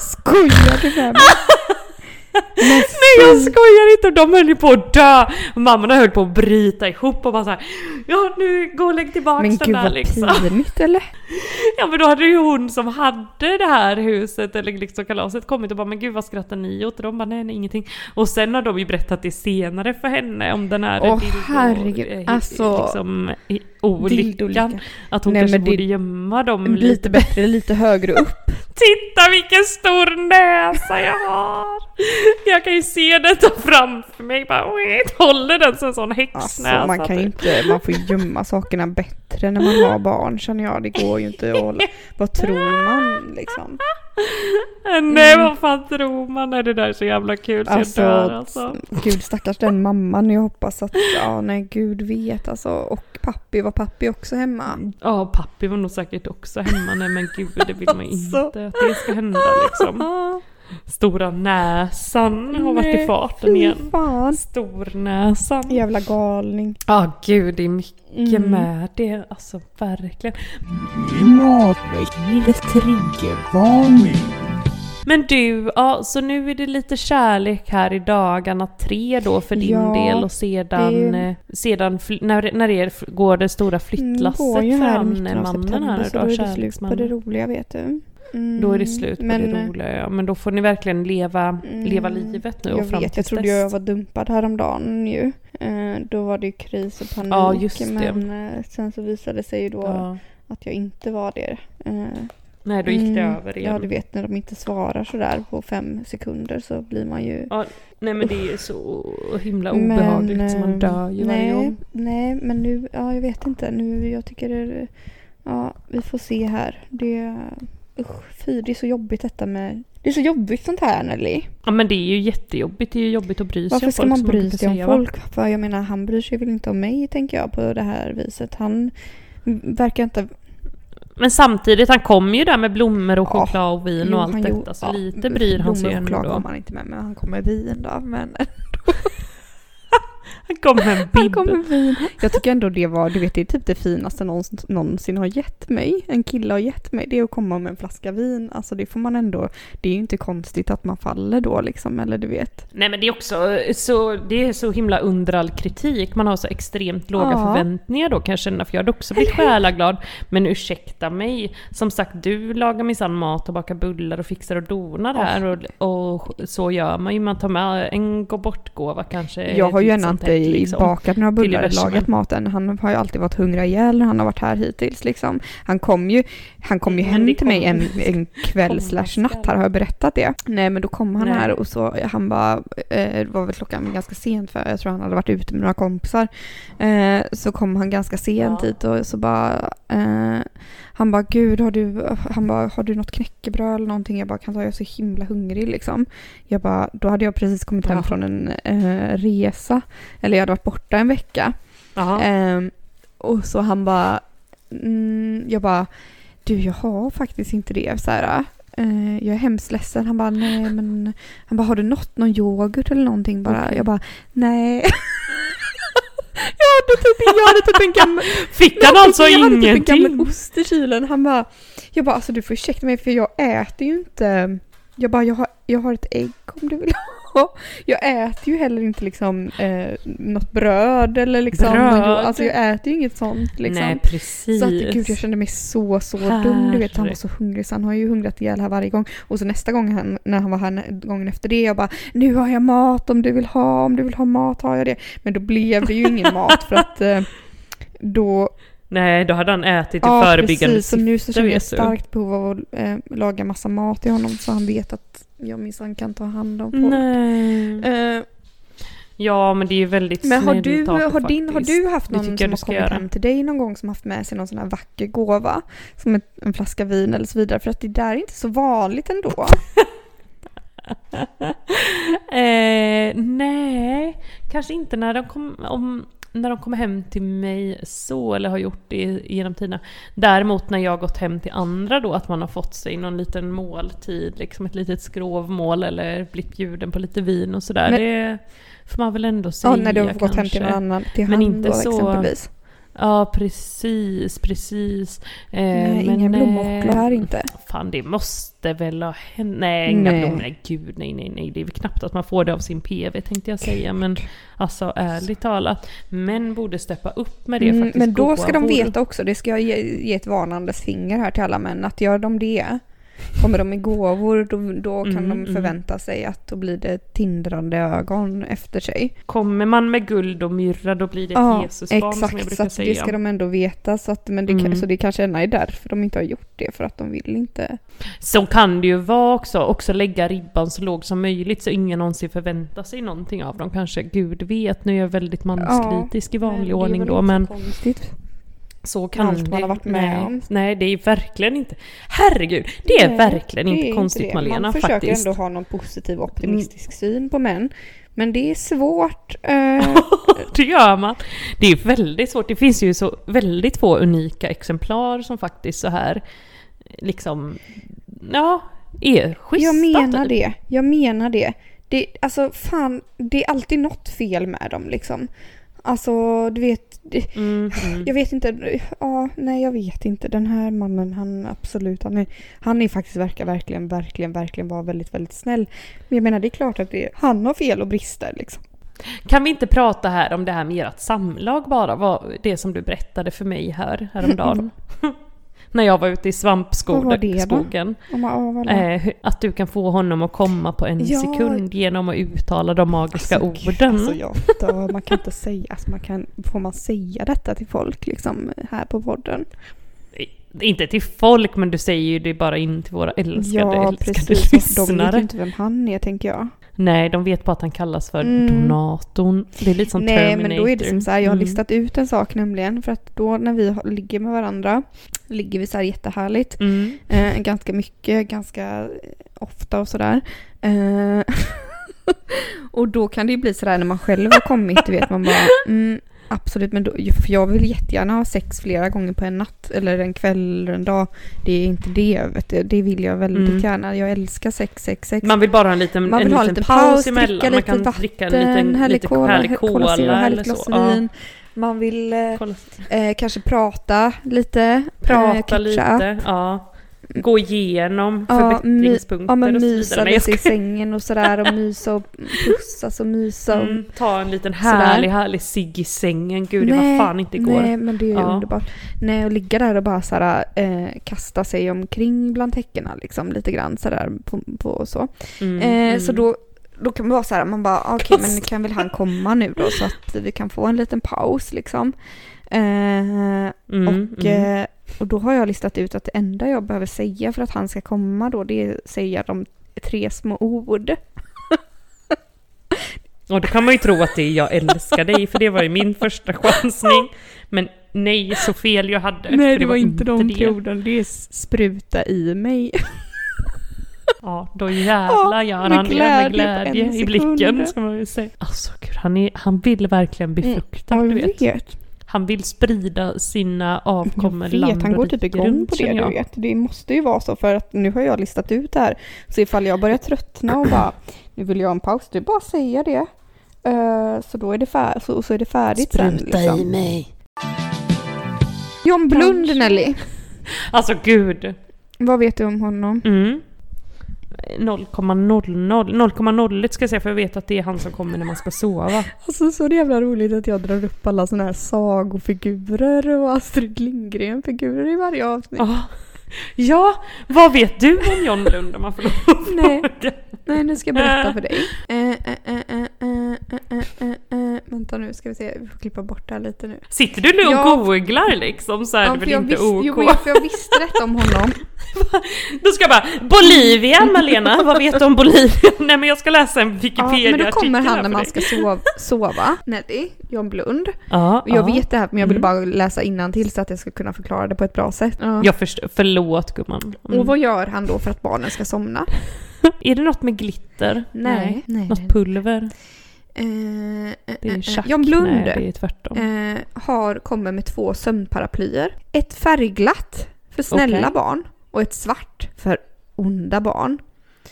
Speaker 1: Skojar du med mig? [LAUGHS] Men
Speaker 2: Nej jag skojar inte, de höll ju på att dö! Mammorna höll på att bryta ihop och bara såhär Ja nu gå och lägg tillbaks
Speaker 1: Men
Speaker 2: den
Speaker 1: gud
Speaker 2: där
Speaker 1: vad
Speaker 2: liksom.
Speaker 1: pinigt eller? [LAUGHS]
Speaker 2: Ja men då hade ju hon som hade det här huset eller liksom kalaset kommit och bara men gud vad skrattar ni åt? Och de bara nej nej ingenting. Och sen har de ju berättat det senare för henne om den här
Speaker 1: Åh,
Speaker 2: dildo-
Speaker 1: herregud,
Speaker 2: eh,
Speaker 1: alltså,
Speaker 2: liksom, olyckan. Att hon
Speaker 1: Nej,
Speaker 2: kanske
Speaker 1: men
Speaker 2: borde gömma dem
Speaker 1: Lite,
Speaker 2: lite.
Speaker 1: bättre, lite [LAUGHS] högre upp.
Speaker 2: Titta vilken stor näsa jag har! Jag kan ju se detta framför mig, bara håller den som en sån häxnäsa.
Speaker 1: Alltså man kan ju
Speaker 2: typ.
Speaker 1: inte, man får gömma sakerna bättre när man har barn känner jag. Det går ju inte att hålla. [LAUGHS] Vad tror man liksom?
Speaker 2: Nej vad fan tror man? Nej, det där är så jävla kul så
Speaker 1: Alltså,
Speaker 2: jag dör alltså.
Speaker 1: gud stackars den mamman. Jag hoppas att, ja nej gud vet alltså. Och pappi, var pappi också hemma?
Speaker 2: Ja, pappi var nog säkert också hemma. Nej men gud, det vill man [LAUGHS]
Speaker 1: Alltså.
Speaker 2: inte att det ska hända liksom. Stora näsan har varit i farten igen.
Speaker 1: fan.
Speaker 2: Stornäsan.
Speaker 1: Jävla galning.
Speaker 2: Ja gud, det är mycket
Speaker 1: Mm.
Speaker 2: med det. Alltså verkligen. Men du, ja, så nu är det lite kärlek här i dagarna tre då för din
Speaker 1: Ja,
Speaker 2: del och sedan,
Speaker 1: det-
Speaker 2: eh, sedan när, när är, går det stora
Speaker 1: Mm,
Speaker 2: flyttlasset
Speaker 1: går ju
Speaker 2: för
Speaker 1: här i
Speaker 2: han,
Speaker 1: mitten av
Speaker 2: mannen
Speaker 1: september
Speaker 2: här nu
Speaker 1: så
Speaker 2: då,
Speaker 1: är det slut på det
Speaker 2: kärleksmannen?
Speaker 1: roliga vet du. Mm,
Speaker 2: Då är det slut på
Speaker 1: men,
Speaker 2: det roliga ja. Men då får ni verkligen leva, leva
Speaker 1: Mm,
Speaker 2: livet nu
Speaker 1: Jag
Speaker 2: och fram
Speaker 1: vet, jag trodde
Speaker 2: dess.
Speaker 1: jag var dumpad häromdagen ju. Eh, då var det ju kris och panik.
Speaker 2: Ja, just det.
Speaker 1: Men eh, sen så visade det sig ju då
Speaker 2: Ja.
Speaker 1: att jag inte var det. Eh,
Speaker 2: Nej, då gick det
Speaker 1: mm,
Speaker 2: över igen.
Speaker 1: Ja, du vet när de inte svarar sådär på fem sekunder så blir man ju...
Speaker 2: Ja, nej men det är så himla
Speaker 1: Men,
Speaker 2: obehagligt så man
Speaker 1: eh,
Speaker 2: dör ju varje
Speaker 1: nej,
Speaker 2: gång.
Speaker 1: Nej, men nu, ja jag vet inte. Nu, jag tycker det, ja vi får se här. Det, usch, fy, det är så jobbigt detta med, det är så jobbigt sånt här Nelly.
Speaker 2: Ja men det är ju jättejobbigt, det är ju jobbigt att bry sig
Speaker 1: Varför
Speaker 2: om
Speaker 1: ska
Speaker 2: folk
Speaker 1: man
Speaker 2: som
Speaker 1: bry
Speaker 2: brukar
Speaker 1: sig om
Speaker 2: va?
Speaker 1: folk? För jag menar, han bryr sig väl inte om mig tänker jag på det här viset. Han verkar inte...
Speaker 2: Men samtidigt, han kommer ju där med blommor och
Speaker 1: Ja,
Speaker 2: choklad och vin
Speaker 1: Jo,
Speaker 2: och allt detta så
Speaker 1: ja,
Speaker 2: lite bryr han sig ju
Speaker 1: blommor och choklad
Speaker 2: ändå.
Speaker 1: kommer han inte med, men han kommer med vin då. Men
Speaker 2: Han kommer med en bibb.
Speaker 1: kommer med vin. Jag tycker ändå det var, du vet det är typ det finaste någon, någonsin har gett mig. En kille har gett mig. Det är att komma med en flaska vin. Alltså det får man ändå, det är ju inte konstigt att man faller då liksom, eller du vet.
Speaker 2: Nej men det är också så, det är så himla under all kritik. Man har så extremt låga
Speaker 1: Ja.
Speaker 2: förväntningar då kan jag känna, för jag hade också blivit själaglad. Men ursäkta mig, som sagt du lagar minsann mat och bakar bullar och fixar och donar här och, och så gör man ju. Man tar med en gå bort-gåva kanske.
Speaker 1: Jag har ju
Speaker 2: titt
Speaker 1: ännu inte
Speaker 2: liksom.
Speaker 1: bakat några bullar lagat maten. Han har ju alltid varit hungrig ihjäl när han har varit här hittills liksom. Han kom ju, han kom ju
Speaker 2: Men
Speaker 1: hem till mig en, en kväll slash natt här, har jag berättat det? Nej men då kom han
Speaker 2: Nej.
Speaker 1: här och så, han bara, eh, det var väl klockan ganska sent för jag tror han hade varit ute med några kompisar. Eh, så kom han ganska sent
Speaker 2: Ja.
Speaker 1: hit och så bara, eh, han bara gud har du, han bara har du något knäckebröd eller någonting? Jag bara kan ta, jag är så himla hungrig liksom. Jag bara, då hade jag precis kommit hem
Speaker 2: Ja.
Speaker 1: från en eh, resa. Eller jag hade varit borta en vecka. Ehm, och så han bara, mm, jag bara, du jag har faktiskt inte det. Så här, eh, jag är hemskt ledsen. Han bara, nej men, han bara, har du något, någon yoghurt eller någonting bara?
Speaker 2: Okej.
Speaker 1: Jag bara, nej. [LAUGHS] jag hade typ, jag hade typ en gammal, [LAUGHS]
Speaker 2: Fick han alltså
Speaker 1: jag hade typ en gammal
Speaker 2: ingenting?
Speaker 1: ost i kylen. Han bara, jag bara, alltså du får ursäkta mig för jag äter ju inte, jag bara, jag har, jag har ett ägg om du vill ha. [LAUGHS] Jag äter ju heller inte liksom eh, något bröd eller liksom,
Speaker 2: Bröd?
Speaker 1: alltså jag äter ju inget sånt liksom.
Speaker 2: Nej precis.
Speaker 1: Så att gud jag kände mig så så dum. Du vet han var
Speaker 2: Herre.
Speaker 1: så hungrig så han har ju hungrat ihjäl här varje gång. Och så nästa gång han, när han var här gången efter det jag bara nu har jag mat om du vill ha, om du vill ha mat har jag det. Men då blev det ju ingen mat för att eh, då
Speaker 2: Nej, då hade han ätit i
Speaker 1: Ja,
Speaker 2: förebyggande
Speaker 1: precis. Så nu så
Speaker 2: syfte,
Speaker 1: känner jag
Speaker 2: du.
Speaker 1: starkt behov av att eh, laga massa mat till honom så han vet att jag minsann kan ta hand om folk.
Speaker 2: Nej.
Speaker 1: Eh,
Speaker 2: Ja, men det är ju väldigt
Speaker 1: men har
Speaker 2: snällt
Speaker 1: du, har, din, har
Speaker 2: faktiskt.
Speaker 1: du haft någon som har kommit
Speaker 2: göra.
Speaker 1: hem till dig någon gång som haft med sig någon sån här vacker gåva? Som ett, en flaska vin eller så vidare. För att det där är inte så vanligt ändå. [LAUGHS]
Speaker 2: eh, nej, kanske inte när de, kom, om, när de kommer hem till mig så, eller har gjort det genom tiderna. Däremot när jag har gått hem till andra då, att man har fått sig någon liten måltid, liksom ett litet skrovmål eller blivit bjuden på lite vin och sådär.
Speaker 1: Men-
Speaker 2: det får man väl ändå säga
Speaker 1: Ja, när du har gått hem till
Speaker 2: kanske.
Speaker 1: någon annan, till
Speaker 2: Men inte så-
Speaker 1: exempelvis.
Speaker 2: Ja, precis, precis. Eh,
Speaker 1: Nej,
Speaker 2: men,
Speaker 1: inga
Speaker 2: eh,
Speaker 1: här inte.
Speaker 2: Fan, det måste väl ha hänt. Nej, inga
Speaker 1: Nej.
Speaker 2: blommor. Nej, gud, nej, nej, nej. Det är väl knappt att man får det av sin PV tänkte jag säga. Men alltså ärligt talat. Män borde steppa upp med det
Speaker 1: Mm,
Speaker 2: faktiskt.
Speaker 1: men då ska de veta också, det ska jag ge, ge ett varnandes finger här till alla män, att gör de det, kommer de med gåvor, då, då kan
Speaker 2: Mm,
Speaker 1: de
Speaker 2: mm.
Speaker 1: förvänta sig att då blir det tindrande ögon efter sig.
Speaker 2: Kommer man med guld och myrra då blir det ett Jesusbarn som jag
Speaker 1: exakt, så
Speaker 2: brukar säga.
Speaker 1: det ska de ändå veta. Så, att, men det,
Speaker 2: Mm.
Speaker 1: så det kanske är därför de inte har gjort det, för att de vill inte.
Speaker 2: Så kan det ju vara också, också lägga ribban så lågt som möjligt så ingen någonsin förväntar sig någonting av dem kanske. Gud vet, nu är jag väldigt manskritisk i vanlig ordning då men
Speaker 1: Konstigt.
Speaker 2: Så kan
Speaker 1: allt
Speaker 2: det.
Speaker 1: man har varit med
Speaker 2: nej,
Speaker 1: om.
Speaker 2: nej, det är verkligen inte. Herregud, det är
Speaker 1: Nej,
Speaker 2: verkligen
Speaker 1: det är
Speaker 2: inte
Speaker 1: inte
Speaker 2: konstigt
Speaker 1: det.
Speaker 2: Malena
Speaker 1: Man försöker
Speaker 2: faktiskt.
Speaker 1: ändå ha någon positiv optimistisk syn på män. Men det är svårt. eh, [LAUGHS]
Speaker 2: det gör man. Det är väldigt svårt. Det finns ju så väldigt få unika exemplar som faktiskt så här liksom, ja, är schyssta.
Speaker 1: Jag menar
Speaker 2: typ.
Speaker 1: det. Jag menar det. det. Alltså fan, det är alltid något fel med dem liksom. Alltså du vet, det,
Speaker 2: Mm, mm.
Speaker 1: jag vet inte. Ja, nej jag vet inte. Den här mannen, han absolut, han är, han är faktiskt verkar verkligen, verkligen, verkligen vara väldigt, väldigt snäll. Men jag menar det är klart att det, han har fel och brister liksom.
Speaker 2: Kan vi inte prata här om det här med ert samlag bara? Vad, det som du berättade för mig här häromdagen. [LAUGHS] När jag var ute i svampskogen. Eh, att du kan få honom att komma på en
Speaker 1: Ja.
Speaker 2: sekund genom att uttala de magiska
Speaker 1: Alltså,
Speaker 2: orden.
Speaker 1: Alltså jag dör. Man kan inte säga, alltså man kan, får man säga detta till folk liksom här på podden?
Speaker 2: Inte till folk, men du säger ju det bara in till våra älskade,
Speaker 1: ja,
Speaker 2: älskade
Speaker 1: precis. De vet
Speaker 2: lyssnare.
Speaker 1: ju inte vem han är tänker jag.
Speaker 2: Nej, de vet bara att han kallas för
Speaker 1: Mm.
Speaker 2: donatorn. Det är lite som
Speaker 1: Nej,
Speaker 2: Terminator.
Speaker 1: men då är det som så här, jag har
Speaker 2: Mm.
Speaker 1: listat ut en sak nämligen. För att då när vi ligger med varandra, ligger vi så här jättehärligt.
Speaker 2: Mm.
Speaker 1: Eh, ganska mycket, ganska ofta och sådär. Eh, [LAUGHS] och då kan det ju bli sådär när man själv har kommit, du vet man bara mm, Absolut, men då, för jag vill jättegärna ha sex flera gånger på en natt eller en kväll eller en dag. Det är inte det, vet du. det vill jag väldigt
Speaker 2: Mm.
Speaker 1: gärna. Jag älskar sex, sex, sex.
Speaker 2: Man vill bara ha en liten,
Speaker 1: Man vill ha en
Speaker 2: liten
Speaker 1: liten
Speaker 2: paus, emellan.
Speaker 1: dricka
Speaker 2: Man kan
Speaker 1: vatten,
Speaker 2: dricka en liten,
Speaker 1: härlig
Speaker 2: lite
Speaker 1: cola,
Speaker 2: härlig
Speaker 1: cola
Speaker 2: cola,
Speaker 1: zero, härligt
Speaker 2: eller så. Ja.
Speaker 1: vin. Man vill eh, eh, kanske prata lite. eh,
Speaker 2: Prata
Speaker 1: upp.
Speaker 2: lite, ja. Gå igenom
Speaker 1: Ja,
Speaker 2: förbättringspunkter
Speaker 1: Ja, men
Speaker 2: och så vidare.
Speaker 1: mysa
Speaker 2: Nej,
Speaker 1: lite i sängen och sådär och mysa och pussas och mysa. Och...
Speaker 2: Mm, ta en liten
Speaker 1: Sådär.
Speaker 2: härlig, härlig cigg i sängen. Gud, det var fan inte igår.
Speaker 1: Nej, men det är ju
Speaker 2: Ja.
Speaker 1: underbart. Nej, och ligga där och bara såhär, eh, kasta sig omkring bland täckena liksom lite grann sådär på, på så.
Speaker 2: Mm,
Speaker 1: Eh,
Speaker 2: mm.
Speaker 1: Så då, då kan man vara såhär, man bara okej men
Speaker 2: Kasta.
Speaker 1: kan väl han komma nu då så att vi kan få en liten paus liksom. Eh,
Speaker 2: Mm,
Speaker 1: och,
Speaker 2: mm.
Speaker 1: eh, och då har jag listat ut att det enda jag behöver säga för att han ska komma då det är att säga de tre små ord. [LAUGHS]
Speaker 2: Och då kan man ju tro att det är jag älskar dig, för det var ju min första chansning. Men nej, så fel jag hade.
Speaker 1: Nej det var inte de
Speaker 2: det.
Speaker 1: tre orden, det är spruta i mig. [LAUGHS]
Speaker 2: Ja, då jävlar gör
Speaker 1: med
Speaker 2: han det med
Speaker 1: glädje
Speaker 2: i blicken, ska man ju säga. Alltså gud, han, är, han vill verkligen befrukta,
Speaker 1: Ja,
Speaker 2: du
Speaker 1: jag
Speaker 2: vet.
Speaker 1: vet.
Speaker 2: Han vill sprida sina avkommor
Speaker 1: Jag vet, han går typ igång
Speaker 2: runt,
Speaker 1: på det, du vet. Det måste ju vara så för att nu har jag listat ut det här. Så ifall jag börjar tröttna och bara, nu vill jag ha en paus, det är bara att säga det. Eh, så då är det, fär- så, så är det färdigt sen. Liksom.
Speaker 2: mig.
Speaker 1: John Blund, Nelly. [LAUGHS]
Speaker 2: Alltså gud.
Speaker 1: Vad vet du om honom?
Speaker 2: Mm. 0,00 0,01 ska jag säga för jag vet att det är han som kommer när man ska sova.
Speaker 1: Alltså så är det jävla roligt att jag drar upp alla såna här sagofigurer och Astrid Lindgren-figurer i varje avsnitt.
Speaker 2: Ja. Ja, vad vet du om John Lund om man får lov att
Speaker 1: Nej.
Speaker 2: fråga?
Speaker 1: Nej, nu ska jag berätta för dig. [LAUGHS] Eh, eh, eh, eh, eh, eh, eh, eh. Vänta nu, ska vi se. Vi får klippa bort det här lite nu.
Speaker 2: Sitter du nu och
Speaker 1: Ja.
Speaker 2: googlar liksom så är det
Speaker 1: för
Speaker 2: väl inte
Speaker 1: visste,
Speaker 2: OK?
Speaker 1: jo, för jag visste detta om honom. [LAUGHS]
Speaker 2: Då ska jag bara Bolivia Malena, vad vet du om Bolivia? [LAUGHS] Nej men jag ska läsa en
Speaker 1: Ja,
Speaker 2: Wikipedia-artikel
Speaker 1: men då kommer
Speaker 2: här
Speaker 1: han när
Speaker 2: för
Speaker 1: man ska sova. sova. Nelly, John Blund.
Speaker 2: Ja,
Speaker 1: Jag
Speaker 2: ja.
Speaker 1: vet det här men jag vill
Speaker 2: Mm.
Speaker 1: bara läsa till så att jag ska kunna förklara det på ett bra sätt.
Speaker 2: Jag förstår, förlåt gumman. Mm.
Speaker 1: Och vad gör han då för att barnen ska somna? [LAUGHS]
Speaker 2: Är det något med glitter?
Speaker 1: Nej, nej,
Speaker 2: Något
Speaker 1: nej.
Speaker 2: pulver?
Speaker 1: Eh, eh,
Speaker 2: Det
Speaker 1: eh,
Speaker 2: är tjack?
Speaker 1: John Blund
Speaker 2: Nej, det är tvärtom.
Speaker 1: eh, har, kommer med två sömnparaplyer. Ett färgglatt för snälla
Speaker 2: Okej.
Speaker 1: barn och ett svart för onda barn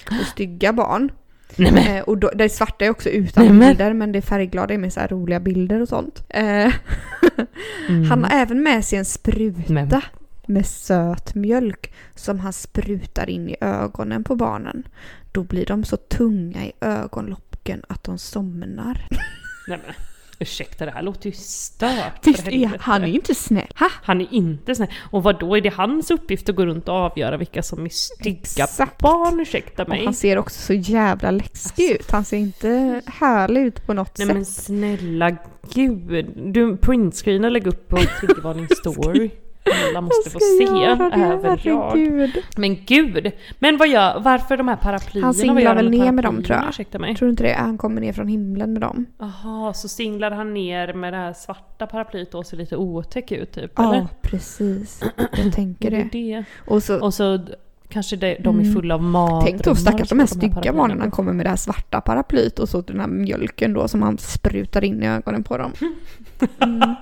Speaker 1: och stygga barn. [GASPS] Eh, och då, det svarta är också utan
Speaker 2: Nej, men-
Speaker 1: bilder men det färgglada är med så här roliga bilder och sånt. Eh, [LAUGHS]
Speaker 2: Mm.
Speaker 1: Han har även med sig en spruta
Speaker 2: Men-
Speaker 1: med söt mjölk som han sprutar in i ögonen på barnen. Då blir de så tunga i ögonlocken att de somnar. [LAUGHS]
Speaker 2: nej men, ursäkta det här låter ju stört.
Speaker 1: Visst är han är ju inte snäll. Ha?
Speaker 2: Han är inte snäll. Och vad då är det hans uppgift att gå runt och avgöra vilka som är stygga
Speaker 1: Exakt.
Speaker 2: barn? Ursäkta
Speaker 1: Och
Speaker 2: mig.
Speaker 1: han ser också så jävla läskig ut. Han ser inte härlig ut på något
Speaker 2: Alltså. Nej
Speaker 1: sätt.
Speaker 2: men snälla gud. Du printscreena lägg upp på [LAUGHS] triggervarning story. Alla måste få se, jag.
Speaker 1: herregud.
Speaker 2: Men gud! Men vad gör, varför de här paraplyerna?
Speaker 1: Han singlar väl ner med dem, tror jag.
Speaker 2: Mig.
Speaker 1: Tror du inte det? Han kommer ner från himlen med dem.
Speaker 2: Jaha, så singlade han ner med det här svarta paraplyet och ser lite otäck ut typ?
Speaker 1: Ja,
Speaker 2: eller?
Speaker 1: precis. Jag tänker
Speaker 2: det
Speaker 1: det.
Speaker 2: det?
Speaker 1: Och så
Speaker 2: Och så kanske de, de är
Speaker 1: Mm.
Speaker 2: fulla av mat.
Speaker 1: Tänk då stackars de här stygga barnen han kommer med det här svarta paraplyet och så den här mjölken då som han sprutar in i ögonen på dem. [LAUGHS] Mm.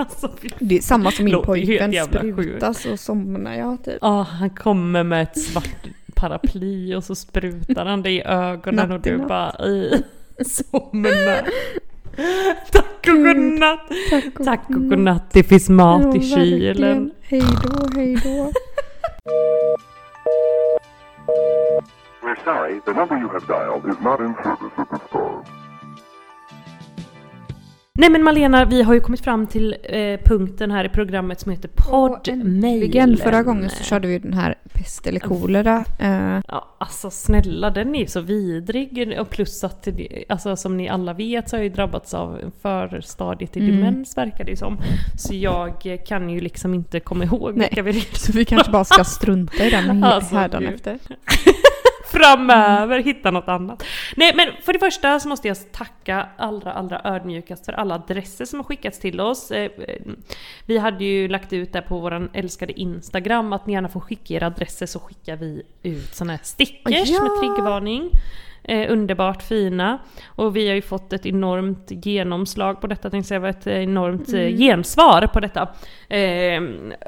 Speaker 2: Alltså,
Speaker 1: Det är samma som min pojkvän sprutar så somnar jag typ.
Speaker 2: Ja, han kommer med ett svart paraply och så sprutar han det i ögonen
Speaker 1: Natt
Speaker 2: och du
Speaker 1: natt.
Speaker 2: bara i [LAUGHS] somnar. Tack och godnatt!
Speaker 1: Tack och,
Speaker 2: Tack och godnatt, det finns mat
Speaker 1: Ja,
Speaker 2: i kylen.
Speaker 1: verkligen. Hej då, hej då.
Speaker 3: We're sorry, the number you have dialed is not in service at this time.
Speaker 2: Nej men Malena, vi har ju kommit fram till eh, punkten här i programmet som heter poddmail.
Speaker 1: Igen, förra gången så körde vi den här pest eller kolera. Eh,
Speaker 2: Ja, alltså snälla, den är så vidrig. Och plus att, alltså, som ni alla vet så har jag ju drabbats av förstadiet till
Speaker 1: Mm.
Speaker 2: demens verkar det som. Så jag kan ju liksom inte komma ihåg
Speaker 1: Nej.
Speaker 2: vilka vi
Speaker 1: så vi kanske bara ska strunta i den [LAUGHS]
Speaker 2: Alltså,
Speaker 1: härdan
Speaker 2: gud.
Speaker 1: efter. [LAUGHS]
Speaker 2: framöver hitta något annat. Nej men för det första så måste jag tacka allra allra ödmjukast för alla adresser som har skickats till oss. Eh, eh, Vi hade ju lagt ut där på våran älskade Instagram att ni gärna får skicka era adresser så skickar vi ut såna här stickers
Speaker 1: Ja!
Speaker 2: med triggervarning. Eh, underbart fina. Och vi har ju fått ett enormt genomslag på detta, tänkte jag säga, ett enormt eh, gensvar på detta. Eh,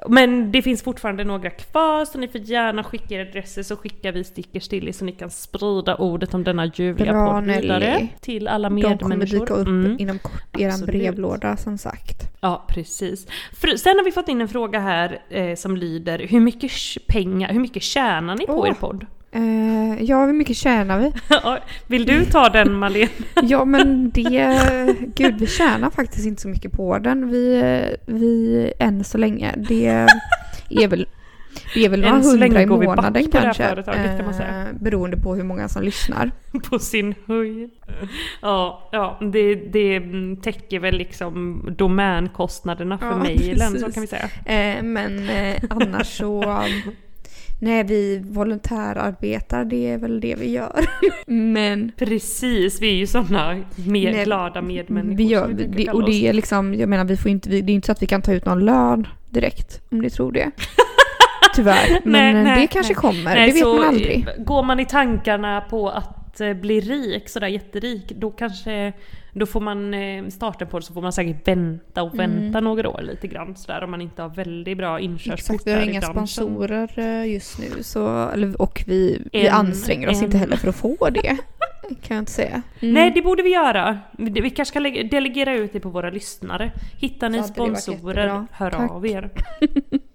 Speaker 2: men det finns fortfarande några kvar så ni får gärna skicka era adresser så skickar vi stickers till er så ni kan sprida ordet om denna ljuvliga
Speaker 1: Bra,
Speaker 2: podd vidare till alla
Speaker 1: De
Speaker 2: medmänniskor.
Speaker 1: kommer dyka upp
Speaker 2: Mm.
Speaker 1: inom kort i er brevlåda som sagt.
Speaker 2: Ja, precis. För, sen har vi fått in en fråga här eh, som lyder Hur mycket pengar, hur mycket tjänar ni på
Speaker 1: Åh.
Speaker 2: er podd?
Speaker 1: Eh, ja, hur mycket tjänar vi? [LAUGHS]
Speaker 2: Vill du ta den Malena? [LAUGHS]
Speaker 1: Ja men det, gud vi tjänar faktiskt inte så mycket på den. Vi, vi än så länge. Det är väl, det är väl några hundra i månaden
Speaker 2: på
Speaker 1: kanske.
Speaker 2: företaget, kan man säga.
Speaker 1: eh, beroende på hur många som lyssnar. [LAUGHS]
Speaker 2: på sin höjd. Ja, ja det, det täcker väl liksom domänkostnaderna för
Speaker 1: Ja,
Speaker 2: mejlen så kan vi säga.
Speaker 1: Eh, men eh, annars så, nej vi volontärarbetar, det är väl det vi gör. [LAUGHS] men
Speaker 2: Precis, vi är ju sådana med,
Speaker 1: Nej,
Speaker 2: glada medmänniskor
Speaker 1: vi gör,
Speaker 2: vi
Speaker 1: det, och det är liksom, jag menar vi får inte, vi, det är inte så att vi kan ta ut någon lön direkt om ni tror det. [LAUGHS] Tyvärr, men
Speaker 2: Nej,
Speaker 1: eh,
Speaker 2: nej,
Speaker 1: det kanske
Speaker 2: nej.
Speaker 1: kommer,
Speaker 2: Nej,
Speaker 1: det vet man aldrig.
Speaker 2: Går man i tankarna på att eh, bli rik, sådär jätterik, då kanske då får man eh, starta på det så får man säkert vänta och vänta några år lite grann sådär om man inte har väldigt bra inkörsport
Speaker 1: Exakt, vi har inga sponsorer eh, just nu så, och vi, vi
Speaker 2: En-
Speaker 1: anstränger oss
Speaker 2: en.
Speaker 1: inte heller för att få det. [LAUGHS] Kan jag inte säga. Mm.
Speaker 2: Nej, det borde vi göra. Vi kanske ska lägga- delegera ut det på våra lyssnare. Hittar ni sponsorer, hör
Speaker 1: Tack.
Speaker 2: av er. [LAUGHS]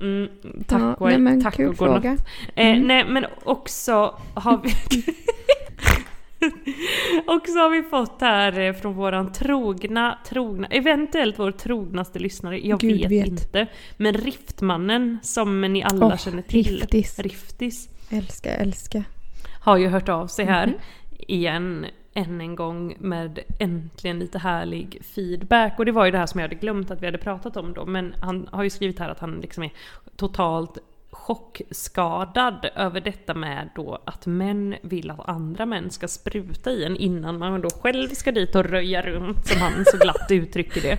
Speaker 2: Mm, tack
Speaker 1: ja,
Speaker 2: och
Speaker 1: nej, men
Speaker 2: tack
Speaker 1: kul
Speaker 2: och godnatt.
Speaker 1: fråga.
Speaker 2: Eh,
Speaker 1: Mm.
Speaker 2: nej, men också har vi... [LAUGHS] Och så har vi fått här eh, från våran trogna, trogna, eventuellt vår trognaste lyssnare, jag vet,
Speaker 1: vet.
Speaker 2: inte. Men Riftmannen som ni alla
Speaker 1: Åh,
Speaker 2: känner till,
Speaker 1: Riftis.
Speaker 2: Riftis,
Speaker 1: Älska, älska.
Speaker 2: har ju hört av sig här
Speaker 1: Mhm.
Speaker 2: igen än en gång med äntligen lite härlig feedback. Och det var ju det här som jag hade glömt att vi hade pratat om då. Men han har ju skrivit här att han liksom är totalt chockskadad över detta med då att män vill att andra män ska spruta i en innan man då själv ska dit och röja runt som han så glatt uttrycker det.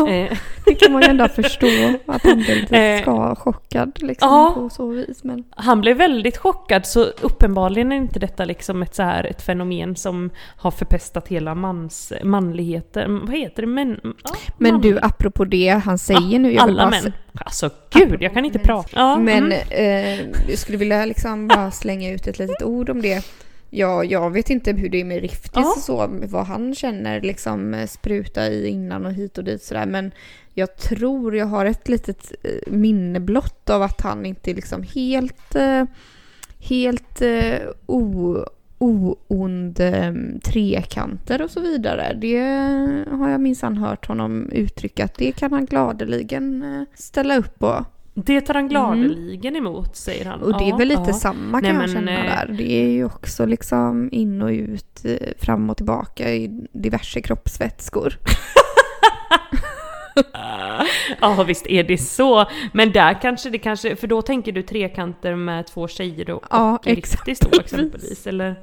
Speaker 2: [LAUGHS] Eh,
Speaker 1: Det kan man ju ändå förstå att han lite [LAUGHS]
Speaker 2: Eh,
Speaker 1: ska, chockad liksom
Speaker 2: ja.
Speaker 1: på så vis. Men
Speaker 2: Han blev väldigt chockad så uppenbarligen är inte detta liksom ett, så här, ett fenomen som har förpestat hela mans, manligheten. Vad heter det? Men,
Speaker 1: Men
Speaker 2: man-
Speaker 1: du, apropå det han säger
Speaker 2: Ja,
Speaker 1: nu. Jag
Speaker 2: alla
Speaker 1: bara
Speaker 2: män. Alltså gud, jag kan inte prata. Ja,
Speaker 1: Men
Speaker 2: mm.
Speaker 1: Eh, jag skulle vilja liksom bara slänga ut ett litet ord om det. Ja, jag vet inte hur det är med Riftis
Speaker 2: Ja.
Speaker 1: och så, vad han känner liksom eh, spruta i innan och hit och dit sådär. Men jag tror jag har ett litet eh, minne blott av att han inte är liksom helt, eh, helt o, oond trekanter och så vidare. Det har jag minsann hört honom uttrycka att det kan han gladeligen ställa upp på.
Speaker 2: Det tar han gladeligen emot, säger han.
Speaker 1: Mm. Och det är väl lite
Speaker 2: ja.
Speaker 1: samma
Speaker 2: Nej,
Speaker 1: kan jag
Speaker 2: men,
Speaker 1: känna
Speaker 2: eh,
Speaker 1: där. Det är ju också liksom in och ut, eh, fram och tillbaka i diverse kroppsvätskor. [LAUGHS]
Speaker 2: Ja visst är det så. Men där kanske det kanske, för då tänker du trekanter med två tjejer och,
Speaker 1: Ja,
Speaker 2: och Riftis då exempelvis. Eller?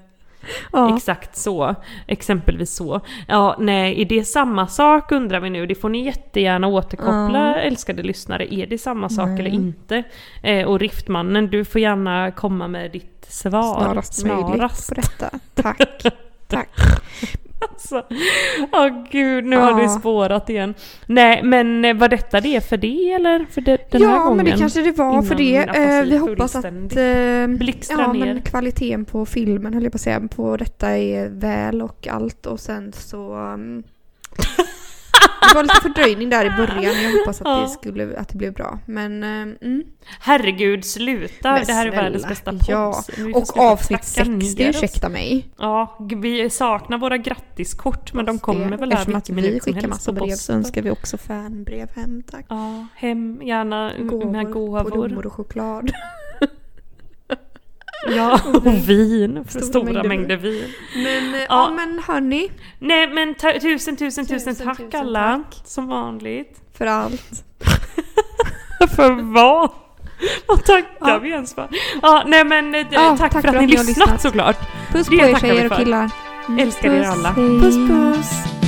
Speaker 1: Ja.
Speaker 2: Exakt så. Exempelvis så. Ja, nej, är det samma sak undrar vi nu? Det får ni jättegärna återkoppla älskade lyssnare. Är det samma sak eller inte? Eh, och Riftmannen, du får gärna komma med ditt svar.
Speaker 1: Snarast möjligt på detta. Tack. [LAUGHS] Tack. [LAUGHS]
Speaker 2: Alltså, Åh gud, nu har
Speaker 1: Ja.
Speaker 2: du spårat igen. Nej, men eh, var detta det för det eller för det, den här
Speaker 1: ja,
Speaker 2: gången?
Speaker 1: men det kanske det var för det. Eh, vi hoppas att eh, ja,
Speaker 2: ner.
Speaker 1: men kvaliteten på filmen höll jag på att säga, på detta är väl och allt och sen så um, Det var lite fördröjning där i början. Jag hoppas att,
Speaker 2: Ja.
Speaker 1: det, skulle, att det blev bra. Men eh, mm.
Speaker 2: Herregud, sluta!
Speaker 1: Men
Speaker 2: det här är
Speaker 1: snälla,
Speaker 2: världens bästa podd.
Speaker 1: ja. Och avsnitt
Speaker 2: tracka
Speaker 1: 60,
Speaker 2: ner oss.
Speaker 1: ursäkta mig.
Speaker 2: Ja, vi saknar våra grattiskort men de kommer
Speaker 1: det-
Speaker 2: väl här
Speaker 1: Eftersom att vi skickar massa brev så önskar vi också fanbrev hem tack.
Speaker 2: Ja, hem gärna med
Speaker 1: Gåvor, på
Speaker 2: gåvor.
Speaker 1: och choklad.
Speaker 2: Ja, [LAUGHS] och vin. För
Speaker 1: Stora
Speaker 2: stora,
Speaker 1: mängder
Speaker 2: mängder vin.
Speaker 1: Men eh, ja.
Speaker 2: Ja.
Speaker 1: men hörni,
Speaker 2: Nej men ta- tusen, tusen, tusen,
Speaker 1: Tusen,
Speaker 2: tack
Speaker 1: tusen
Speaker 2: alla. Som vanligt.
Speaker 1: för allt. [LAUGHS]
Speaker 2: för vad? Vad tackar
Speaker 1: Ja.
Speaker 2: vi ens för? Ja, nej men eh,
Speaker 1: Ja,
Speaker 2: tack, för att ni
Speaker 1: har
Speaker 2: lyssnat, såklart.
Speaker 1: Puss på er tjejer och killar. Mm,
Speaker 2: Älskar er
Speaker 1: puss,
Speaker 2: alla.
Speaker 1: hej.
Speaker 2: Puss puss!